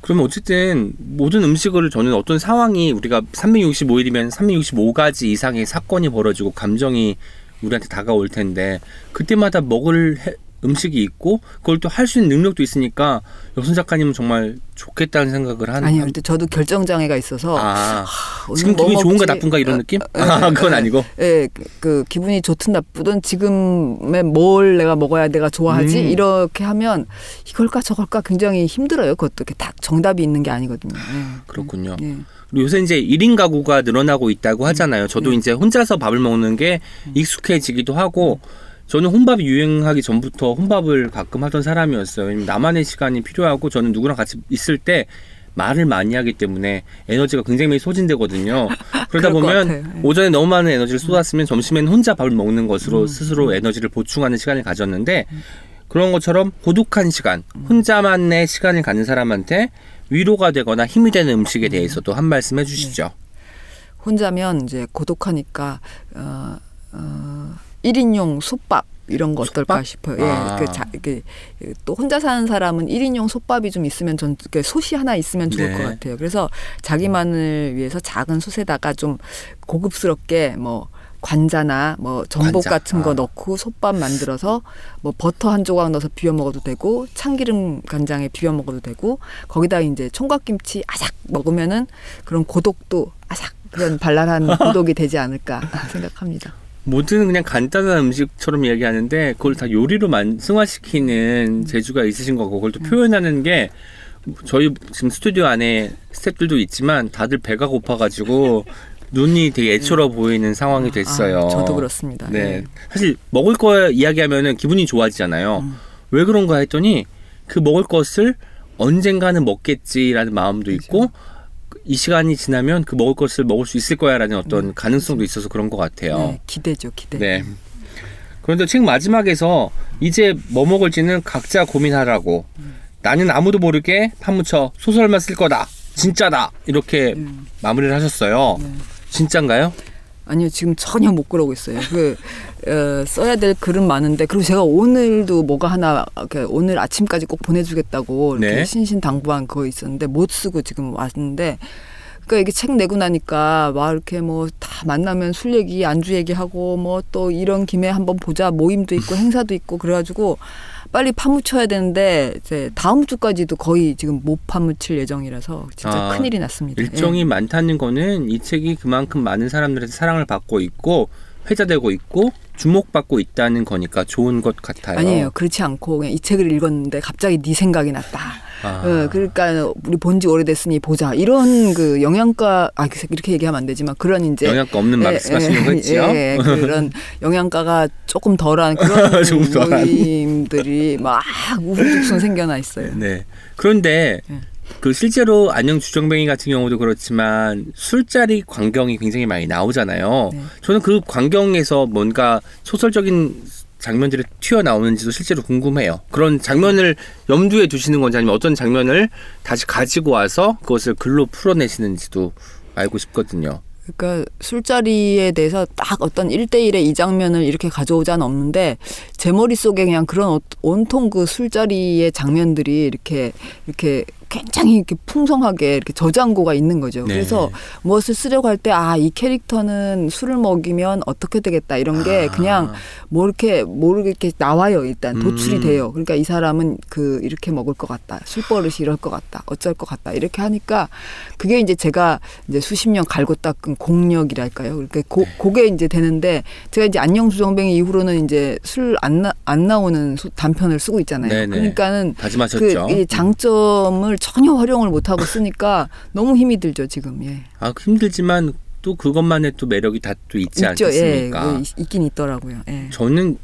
그러면 어쨌든 모든 음식을 저는 어떤 상황이 우리가 365일이면 365가지 이상의 사건이 벌어지고 감정이 우리한테 다가올 텐데 그때마다 먹을 해- 음식이 있고 그걸 또 할 수 있는 능력도 있으니까 여순 작가님은 정말 좋겠다는 생각을 하는 아니요 근데 저도 결정 장애가 있어서 아, 오늘 지금 뭐 기분이 좋은가 먹지? 나쁜가 이런 어, 느낌? 어, 아, 그건 어, 아니고 예, 그, 그 기분이 좋든 나쁘든 지금에 뭘 내가 먹어야 내가 좋아하지 음. 이렇게 하면 이걸까 저걸까 굉장히 힘들어요. 그것도 이렇게 딱 정답이 있는 게 아니거든요. 예. 그렇군요. 예. 그리고 요새 이제 1인 가구가 늘어나고 있다고 하잖아요. 저도 네. 이제 혼자서 밥을 먹는 게 익숙해지기도 하고 저는 혼밥이 유행하기 전부터 혼밥을 가끔 하던 사람이었어요. 나만의 시간이 필요하고 저는 누구랑 같이 있을 때 말을 많이 하기 때문에 에너지가 굉장히 많이 소진되거든요. [laughs] 그러다 보면. 예. 오전에 너무 많은 에너지를 쏟았으면 점심에는 혼자 밥을 먹는 것으로 음. 스스로 에너지를 보충하는 시간을 가졌는데 그런 것처럼 고독한 시간, 혼자만의 시간을 갖는 사람한테 위로가 되거나 힘이 되는 음식에 대해서도 한 말씀 해주시죠. 혼자면 이제 고독하니까 어, 어, 1인용 솥밥 이런 거 어떨까 솥밥? 싶어요. 아. 예, 그 자, 이게 또 혼자 사는 사람은 1인용 솥밥이 좀 있으면 전 그 솥이 하나 있으면 좋을 네. 것 같아요. 그래서 자기만을 위해서 작은 솥에다가 좀 고급스럽게 뭐 관자나 뭐 전복 관자. 같은 거 아. 넣고 솥밥 만들어서 뭐 버터 한 조각 넣어서 비벼 먹어도 되고 참기름 간장에 비벼 먹어도 되고 거기다 이제 총각김치 아삭 먹으면은 그런 고독도 아삭 그런 발랄한 [laughs] 고독이 되지 않을까 생각합니다. 모든 그냥 간단한 음식처럼 이야기하는데 그걸 다 요리로 만 승화시키는 재주가 있으신 거고 그걸 또 표현하는 게 저희 지금 스튜디오 안에 스태프들도 있지만 다들 배가 고파가지고 [laughs] 눈이 되게 애처로 보이는 상황이 됐어요. 아, 저도 그렇습니다. 네. 예. 사실 먹을 거 이야기하면은 기분이 좋아지잖아요. 음. 왜 그런가 했더니 그 먹을 것을 언젠가는 먹겠지라는 마음도 있고 이 시간이 지나면 그 먹을 것을 먹을 수 있을 거야라는 어떤 가능성도 있어서 그런 것 같아요. 네, 기대죠, 기대. 네. 그런데 책 마지막에서 이제 뭐 먹을지는 각자 고민하라고 나는 아무도 모르게 파묻혀 소설만 쓸 거다. 진짜다. 이렇게 음. 마무리를 하셨어요. 네. 진짠가요? 아니요, 지금 전혀 못 그러고 있어요. 그 어, 써야 될 글은 많은데 그리고 제가 오늘도 뭐가 하나 이렇게 오늘 아침까지 꼭 보내주겠다고 이렇게 네. 신신당부한 그거 있었는데 못 쓰고 지금 왔는데. 그러니까 이게 책 내고 나니까 막 이렇게 뭐 다 만나면 술 얘기, 안주 얘기하고 뭐 또 이런 김에 한번 보자 모임도 있고 [laughs] 행사도 있고 그래가지고 빨리 파묻혀야 되는데 이제 다음 주까지도 거의 지금 못 파묻힐 예정이라서 진짜 아, 큰일이 났습니다. 일정이 예. 많다는 거는 이 책이 그만큼 많은 사람들한테 사랑을 받고 있고 회자되고 있고 주목받고 있다는 거니까 좋은 것 같아요. 아니에요. 그렇지 않고 그냥 이 책을 읽었는데 갑자기 네 생각이 났다. 아, 어, 그러니까 우리 본 지 오래됐으니 보자. 이런 그 영양가 아 이렇게 얘기하면 안 되지만 그런 이제 영양가 없는 말씀하시는 거지요? 예, 예, 그런 [laughs] 영양가가 조금 덜한 [laughs] 그런 조금 덜한. 모임들이 막 우후죽순 생겨나 있어요. 네. 그런데 네. 그 실제로 안녕 주정뱅이 같은 경우도 그렇지만 술자리 광경이 굉장히 많이 나오잖아요. 네. 저는 그 광경에서 뭔가 소설적인 장면들이 튀어나오는지도 실제로 궁금해요. 그런 장면을 염두에 두시는 건지 아니면 어떤 장면을 다시 가지고 와서 그것을 글로 풀어내시는지도 알고 싶거든요. 그러니까 술자리에 대해서 딱 어떤 일대일의이 장면을 이렇게 가져오자는 없는데 제 머릿속에 그냥 그런 어- 온통 그 술자리의 장면들이 이렇게 이렇게 굉장히 이렇게 풍성하게 이렇게 저장고가 있는 거죠. 네. 그래서 무엇을 쓰려고 할 때 아 이 캐릭터는 술을 먹이면 어떻게 되겠다 이런 게 아. 그냥 뭐 이렇게 모르게 이렇게 나와요 일단 도출이 음. 돼요. 그러니까 이 사람은 그 이렇게 먹을 것 같다, 술버릇이 이럴 것 같다, 어쩔 것 같다 이렇게 하니까 그게 이제 제가 이제 수십 년 갈고 닦은 공력이랄까요. 그러니까 고, 그게 이제 되는데 제가 이제 안녕 주정뱅이 이후로는 이제 술 안 안 나오는 소- 단편을 쓰고 있잖아요. 네네. 그러니까는 다짐하셨죠. 그이 장점을 전혀 활용을 못 하고 쓰니까 너무 힘이 들죠 지금. 예. 아 힘들지만 또 그것만의 또 매력이 다 또 있지 있죠. 예. 않겠습니까? 그 있- 있긴 있더라고요. 예. 저는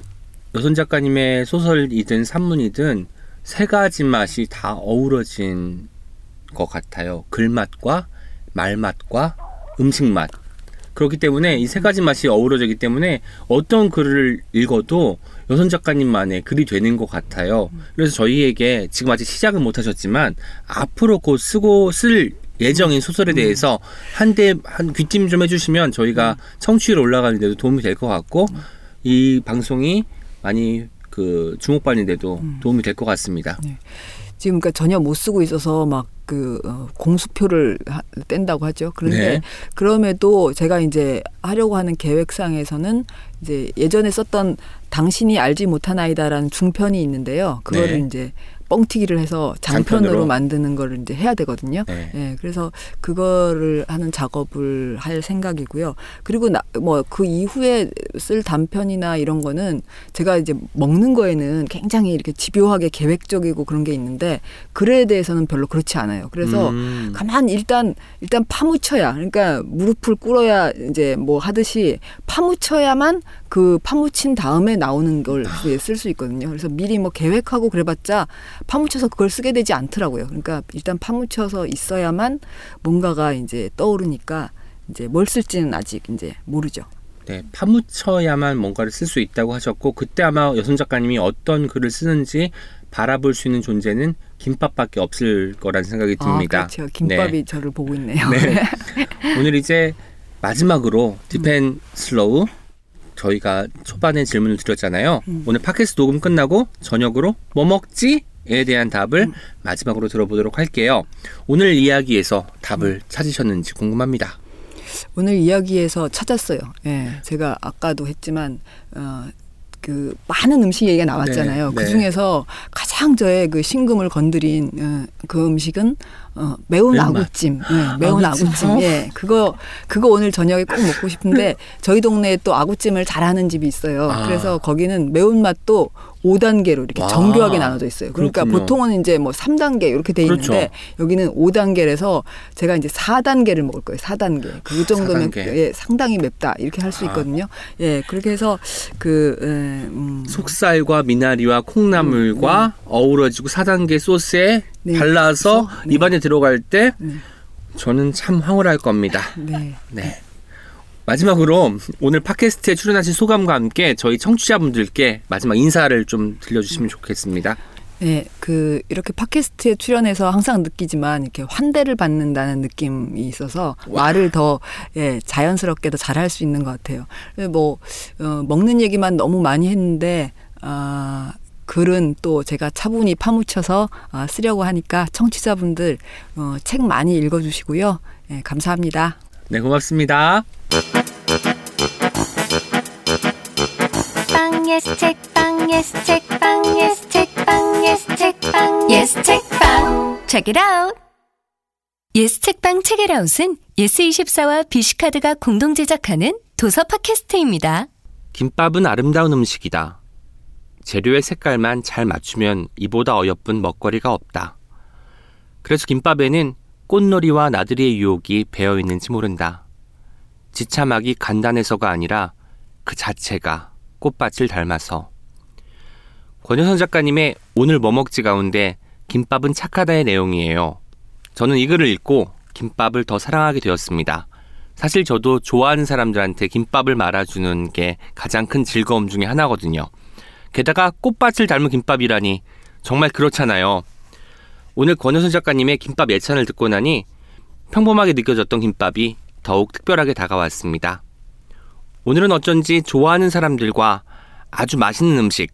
여선 작가님의 소설이든 산문이든 세 가지 맛이 다 어우러진 것 같아요. 글맛과 말맛과 음식 맛. 그렇기 때문에 이 세 가지 맛이 어우러지기 때문에 어떤 글을 읽어도 여선 작가님만의 글이 되는 것 같아요. 그래서 저희에게 지금 아직 시작은 못 하셨지만 앞으로 곧 쓰고 쓸 예정인 소설에 대해서 한대한 귀띔 좀 해주시면 저희가 청취율 올라가는데도 도움이 될 것 같고 이 방송이 많이 그 주목받는데도 도움이 될 것 같습니다. 지금 그러니까 전혀 못 쓰고 있어서 막 그 공수표를 하- 뗀다고 하죠. 그런데 네. 그럼에도 제가 이제 하려고 하는 계획상에서는 이제 예전에 썼던 당신이 알지 못한 아이다라는 중편이 있는데요. 그거를 네. 이제 뻥튀기를 해서 장편으로, 장편으로. 만드는 거를 이제 해야 되거든요. 네. 예, 그래서 그거를 하는 작업을 할 생각이고요. 그리고 뭐 그 이후에 쓸 단편이나 이런 거는 제가 이제 먹는 거에는 굉장히 이렇게 집요하게 계획적이고 그런 게 있는데 글에 대해서는 별로 그렇지 않아요. 그래서 음. 가만 일단 일단 파묻혀야 그러니까 무릎을 꿇어야 이제 뭐 하듯이 파묻혀야만 그 파묻힌 다음에 나오는 걸 쓸 수 있거든요. 그래서 미리 뭐 계획하고 그래봤자 파묻혀서 그걸 쓰게 되지 않더라고요. 그러니까 일단 파묻혀서 있어야만 뭔가가 이제 떠오르니까 이제 뭘 쓸지는 아직 이제 모르죠. 네, 파묻혀야만 뭔가를 쓸 수 있다고 하셨고 그때 아마 여선 작가님이 어떤 글을 쓰는지 바라볼 수 있는 존재는 김밥밖에 없을 거란 생각이 듭니다. 아, 그렇죠. 김밥이 저를 보고 있네요. 네. [laughs] 오늘 이제 마지막으로 deep and slow 저희가 초반에 질문을 드렸잖아요. 음. 오늘 팟캐스트 녹음 끝나고 저녁으로 뭐 먹지? 에 대한 답을 음. 마지막으로 들어보도록 할게요. 오늘 이야기에서 음. 답을 찾으셨는지 궁금합니다. 오늘 이야기에서 찾았어요. 예, 제가 아까도 했지만 어, 그 많은 음식 얘기가 나왔잖아요. 네, 그 네. 중에서 가장 저의 그 심금을 건드린 어, 그 음식은 어, 매운. 아구찜. 예, 매운 아구찜. 아구찜. 예, 그거 그거 오늘 저녁에 꼭 먹고 싶은데 [laughs] 저희 동네에 또 아구찜을 잘하는 집이 있어요. 아. 그래서 거기는 매운 맛도 5단계로 이렇게 와. 정교하게 나눠져 있어요. 그러니까 그렇군요. 보통은 이제 뭐 3단계 이렇게 돼 있는데 그렇죠. 여기는 5단계라서 제가 이제 4단계를 먹을 거예요. 4단계. 그 정도면 4단계. 예, 상당히 맵다 이렇게 할수 아. 있거든요. 예, 그렇게 해서 그 에, 음, 속살과 미나리와 콩나물과 어우러지고 4단계 소스에 네. 발라서 네. 입안에 들어갈 때 네. 저는 참 황홀할 겁니다. 네. 네. 마지막으로 오늘 팟캐스트에 출연하신 소감과 함께 저희 청취자분들께 마지막 인사를 좀 들려주시면 좋겠습니다. 네, 그 이렇게 팟캐스트에 출연해서 항상 느끼지만 이렇게 환대를 받는다는 느낌이 있어서 말을 더 예, 자연스럽게 더 잘할 수 있는 것 같아요. 그래서 뭐 어, 먹는 얘기만 너무 많이 했는데 아 글은 또 제가 차분히 파묻혀서 아, 쓰려고 하니까 청취자분들 어, 책 많이 읽어주시고요. 예, 감사합니다. 네, 고맙습니다. 빵 예스 책방 예스 책방 예스 책방 예스 책방 예스 책방 책읽아웃. 예스 책방 책읽아웃은 예스24와 비씨카드가 공동 제작하는 도서 팟캐스트입니다. 김밥은 아름다운 음식이다. 재료의 색깔만 잘 맞추면 이보다 어여쁜 먹거리가 없다. 그래서 김밥에는 꽃놀이와 나들이의 유혹이 배어 있는지 모른다. 지참하기 간단해서가 아니라 그 자체가 꽃밭을 닮아서. 권효선 작가님의 오늘 뭐 먹지 가운데 김밥은 착하다의 내용이에요. 저는 이 글을 읽고 김밥을 더 사랑하게 되었습니다. 사실 저도 좋아하는 사람들한테 김밥을 말아주는 게 가장 큰 즐거움 중에 하나거든요. 게다가 꽃밭을 닮은 김밥이라니 정말 그렇잖아요. 오늘 권효선 작가님의 김밥 예찬을 듣고 나니 평범하게 느껴졌던 김밥이 더욱 특별하게 다가왔습니다. 오늘은 어쩐지 좋아하는 사람들과 아주 맛있는 음식,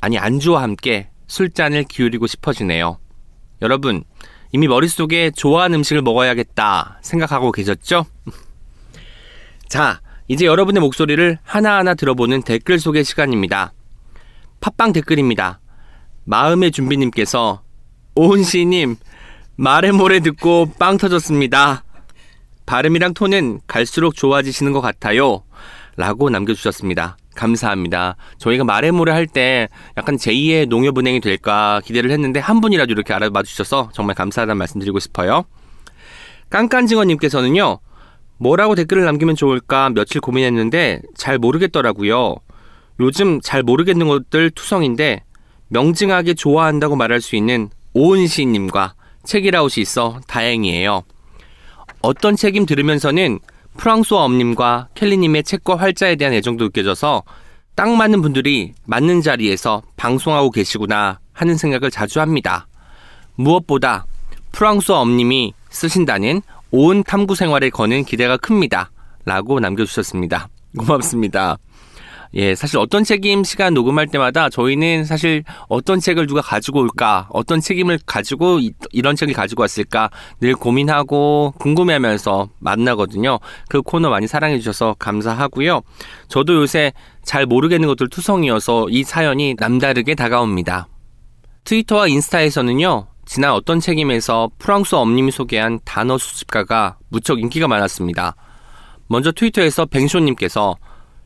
아니 안주와 함께 술잔을 기울이고 싶어지네요. 여러분, 이미 머릿속에 좋아하는 음식을 먹어야겠다 생각하고 계셨죠? [laughs] 자, 이제 여러분의 목소리를 하나하나 들어보는 댓글 소개 시간입니다. 팟빵 댓글입니다. 마음의 준비님께서 오은씨님 말의 모래 듣고 빵 터졌습니다. 발음이랑 톤은 갈수록 좋아지시는 것 같아요. 라고 남겨주셨습니다. 감사합니다. 저희가 말의 모래 할 때 약간 제2의 농협은행이 될까 기대를 했는데 한 분이라도 이렇게 알아봐 주셔서 정말 감사하다는 말씀 드리고 싶어요. 깐깐징어님께서는요. 뭐라고 댓글을 남기면 좋을까 며칠 고민했는데 잘 모르겠더라고요. 요즘 잘 모르겠는 것들 투성인데 명징하게 좋아한다고 말할 수 있는 오은시님과 책이라웃이 있어 다행이에요. 어떤 책임 들으면서는 프랑스와 엄님과 켈리님의 책과 활자에 대한 애정도 느껴져서 딱 맞는 분들이 맞는 자리에서 방송하고 계시구나 하는 생각을 자주 합니다. 무엇보다 프랑스와 엄님이 쓰신다는 온 탐구 생활에 거는 기대가 큽니다. 라고 남겨주셨습니다. 고맙습니다. 예, 사실 어떤 책임 시간 녹음할 때마다 저희는 사실 어떤 책을 누가 가지고 올까, 어떤 책임을 가지고 이, 런 책을 가지고 왔을까 늘 고민하고 궁금해하면서 만나거든요. 그 코너 많이 사랑해 주셔서 감사하고요. 저도 요새 잘 모르겠는 것들 투성이어서 이 사연이 남다르게 다가옵니다. 트위터와 인스타에서는요, 지난 어떤 책임에서 프랑스 엄님이 소개한 단어 수집가가 무척 인기가 많았습니다. 먼저 트위터에서 뱅쇼님께서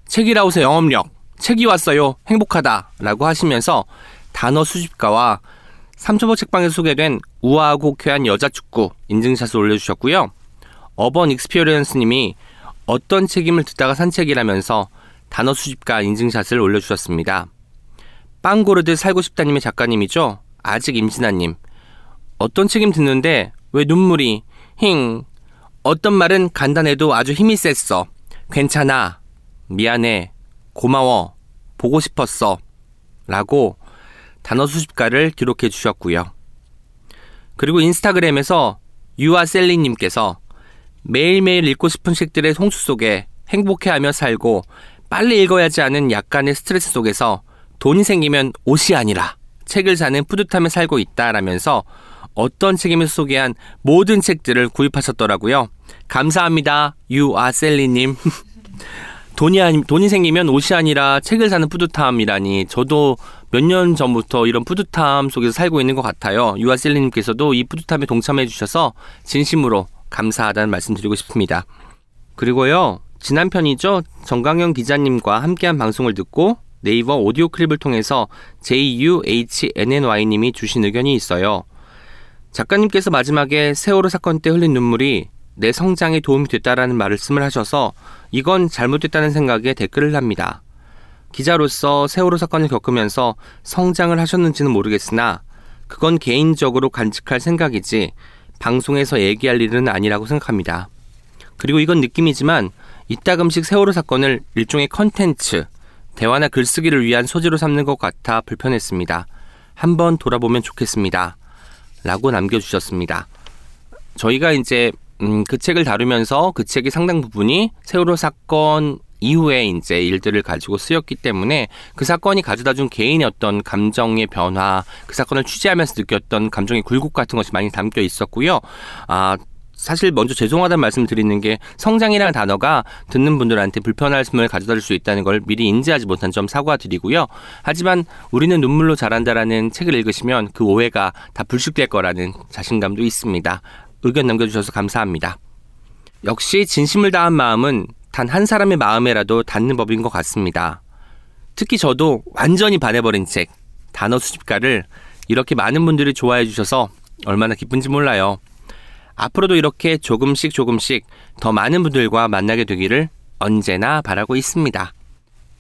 책이라우스 영업력, 책이 왔어요, 행복하다 라고 하시면서 단어 수집가와 삼초보 책방에서 소개된 우아하고 쾌한 여자 축구 인증샷을 올려주셨고요. 어번 익스피리언스님이 어떤 책임을 듣다가 산 책이라면서 단어 수집가 인증샷을 올려주셨습니다. 빵고르드 살고 싶다님의 작가님이죠. 아직 임진아님. 어떤 책임 듣는데 왜 눈물이 힝. 어떤 말은 간단해도 아주 힘이 셌어. 괜찮아. 미안해, 고마워, 보고 싶었어. 라고 단어 수집가를 기록해 주셨고요. 그리고 인스타그램에서 유아셀리님께서 매일매일 읽고 싶은 책들의 홍수 속에 행복해하며 살고 빨리 읽어야지 하는 약간의 스트레스 속에서 돈이 생기면 옷이 아니라 책을 사는 뿌듯함에 살고 있다라면서 어떤 책임을 소개한 모든 책들을 구입하셨더라고요. 감사합니다. 유아셀리님. [laughs] 돈이 아니 돈이 생기면 옷이 아니라 책을 사는 뿌듯함이라니 저도 몇 년 전부터 이런 뿌듯함 속에서 살고 있는 것 같아요. 유아셀리님께서도 이 뿌듯함에 동참해 주셔서 진심으로 감사하다는 말씀드리고 싶습니다. 그리고요 지난 편이죠 정강영 기자님과 함께한 방송을 듣고 네이버 오디오 클립을 통해서 JUHNNY님이 주신 의견이 있어요. 작가님께서 마지막에 세월호 사건 때 흘린 눈물이 내 성장에 도움이 됐다라는 말씀을 하셔서 이건 잘못됐다는 생각에 댓글을 합니다. 기자로서 세월호 사건을 겪으면서 성장을 하셨는지는 모르겠으나 그건 개인적으로 간직할 생각이지 방송에서 얘기할 일은 아니라고 생각합니다. 그리고 이건 느낌이지만 이따금씩 세월호 사건을 일종의 컨텐츠, 대화나 글쓰기를 위한 소재로 삼는 것 같아 불편했습니다. 한번 돌아보면 좋겠습니다. 라고 남겨주셨습니다. 저희가 이제 음, 그 책을 다루면서 그 책의 상당 부분이 세월호 사건 이후에 이제 일들을 가지고 쓰였기 때문에 그 사건이 가져다 준 개인의 어떤 감정의 변화, 그 사건을 취재하면서 느꼈던 감정의 굴곡 같은 것이 많이 담겨 있었고요. 아, 사실 먼저 죄송하다는 말씀을 드리는 게 성장이라는 단어가 듣는 분들한테 불편함을 가져다 줄 수 있다는 걸 미리 인지하지 못한 점 사과드리고요. 하지만 우리는 눈물로 자란다라는 책을 읽으시면 그 오해가 다 불식될 거라는 자신감도 있습니다. 의견 남겨주셔서 감사합니다. 역시 진심을 다한 마음은 단 한 사람의 마음에라도 닿는 법인 것 같습니다. 특히 저도 완전히 반해버린 책, 단어 수집가를 이렇게 많은 분들이 좋아해 주셔서 얼마나 기쁜지 몰라요. 앞으로도 이렇게 조금씩 조금씩 더 많은 분들과 만나게 되기를 언제나 바라고 있습니다.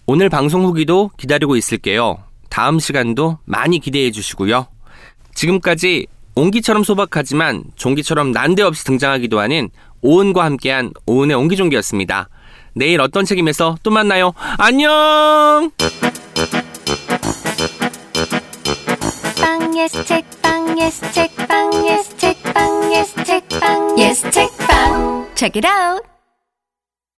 오늘 방송 후기도 기다리고 있을게요. 다음 시간도 많이 기대해 주시고요. 지금까지 옹기처럼 소박하지만 종기처럼 난데없이 등장하기도 하는 오은과 함께한 오은의 옹기종기였습니다. 내일 어떤 책임에서 또 만나요. 안녕! 빵 예스 책빵 예스 책빵 예스 책빵 예스 책빵 예스 책빵 Check it out.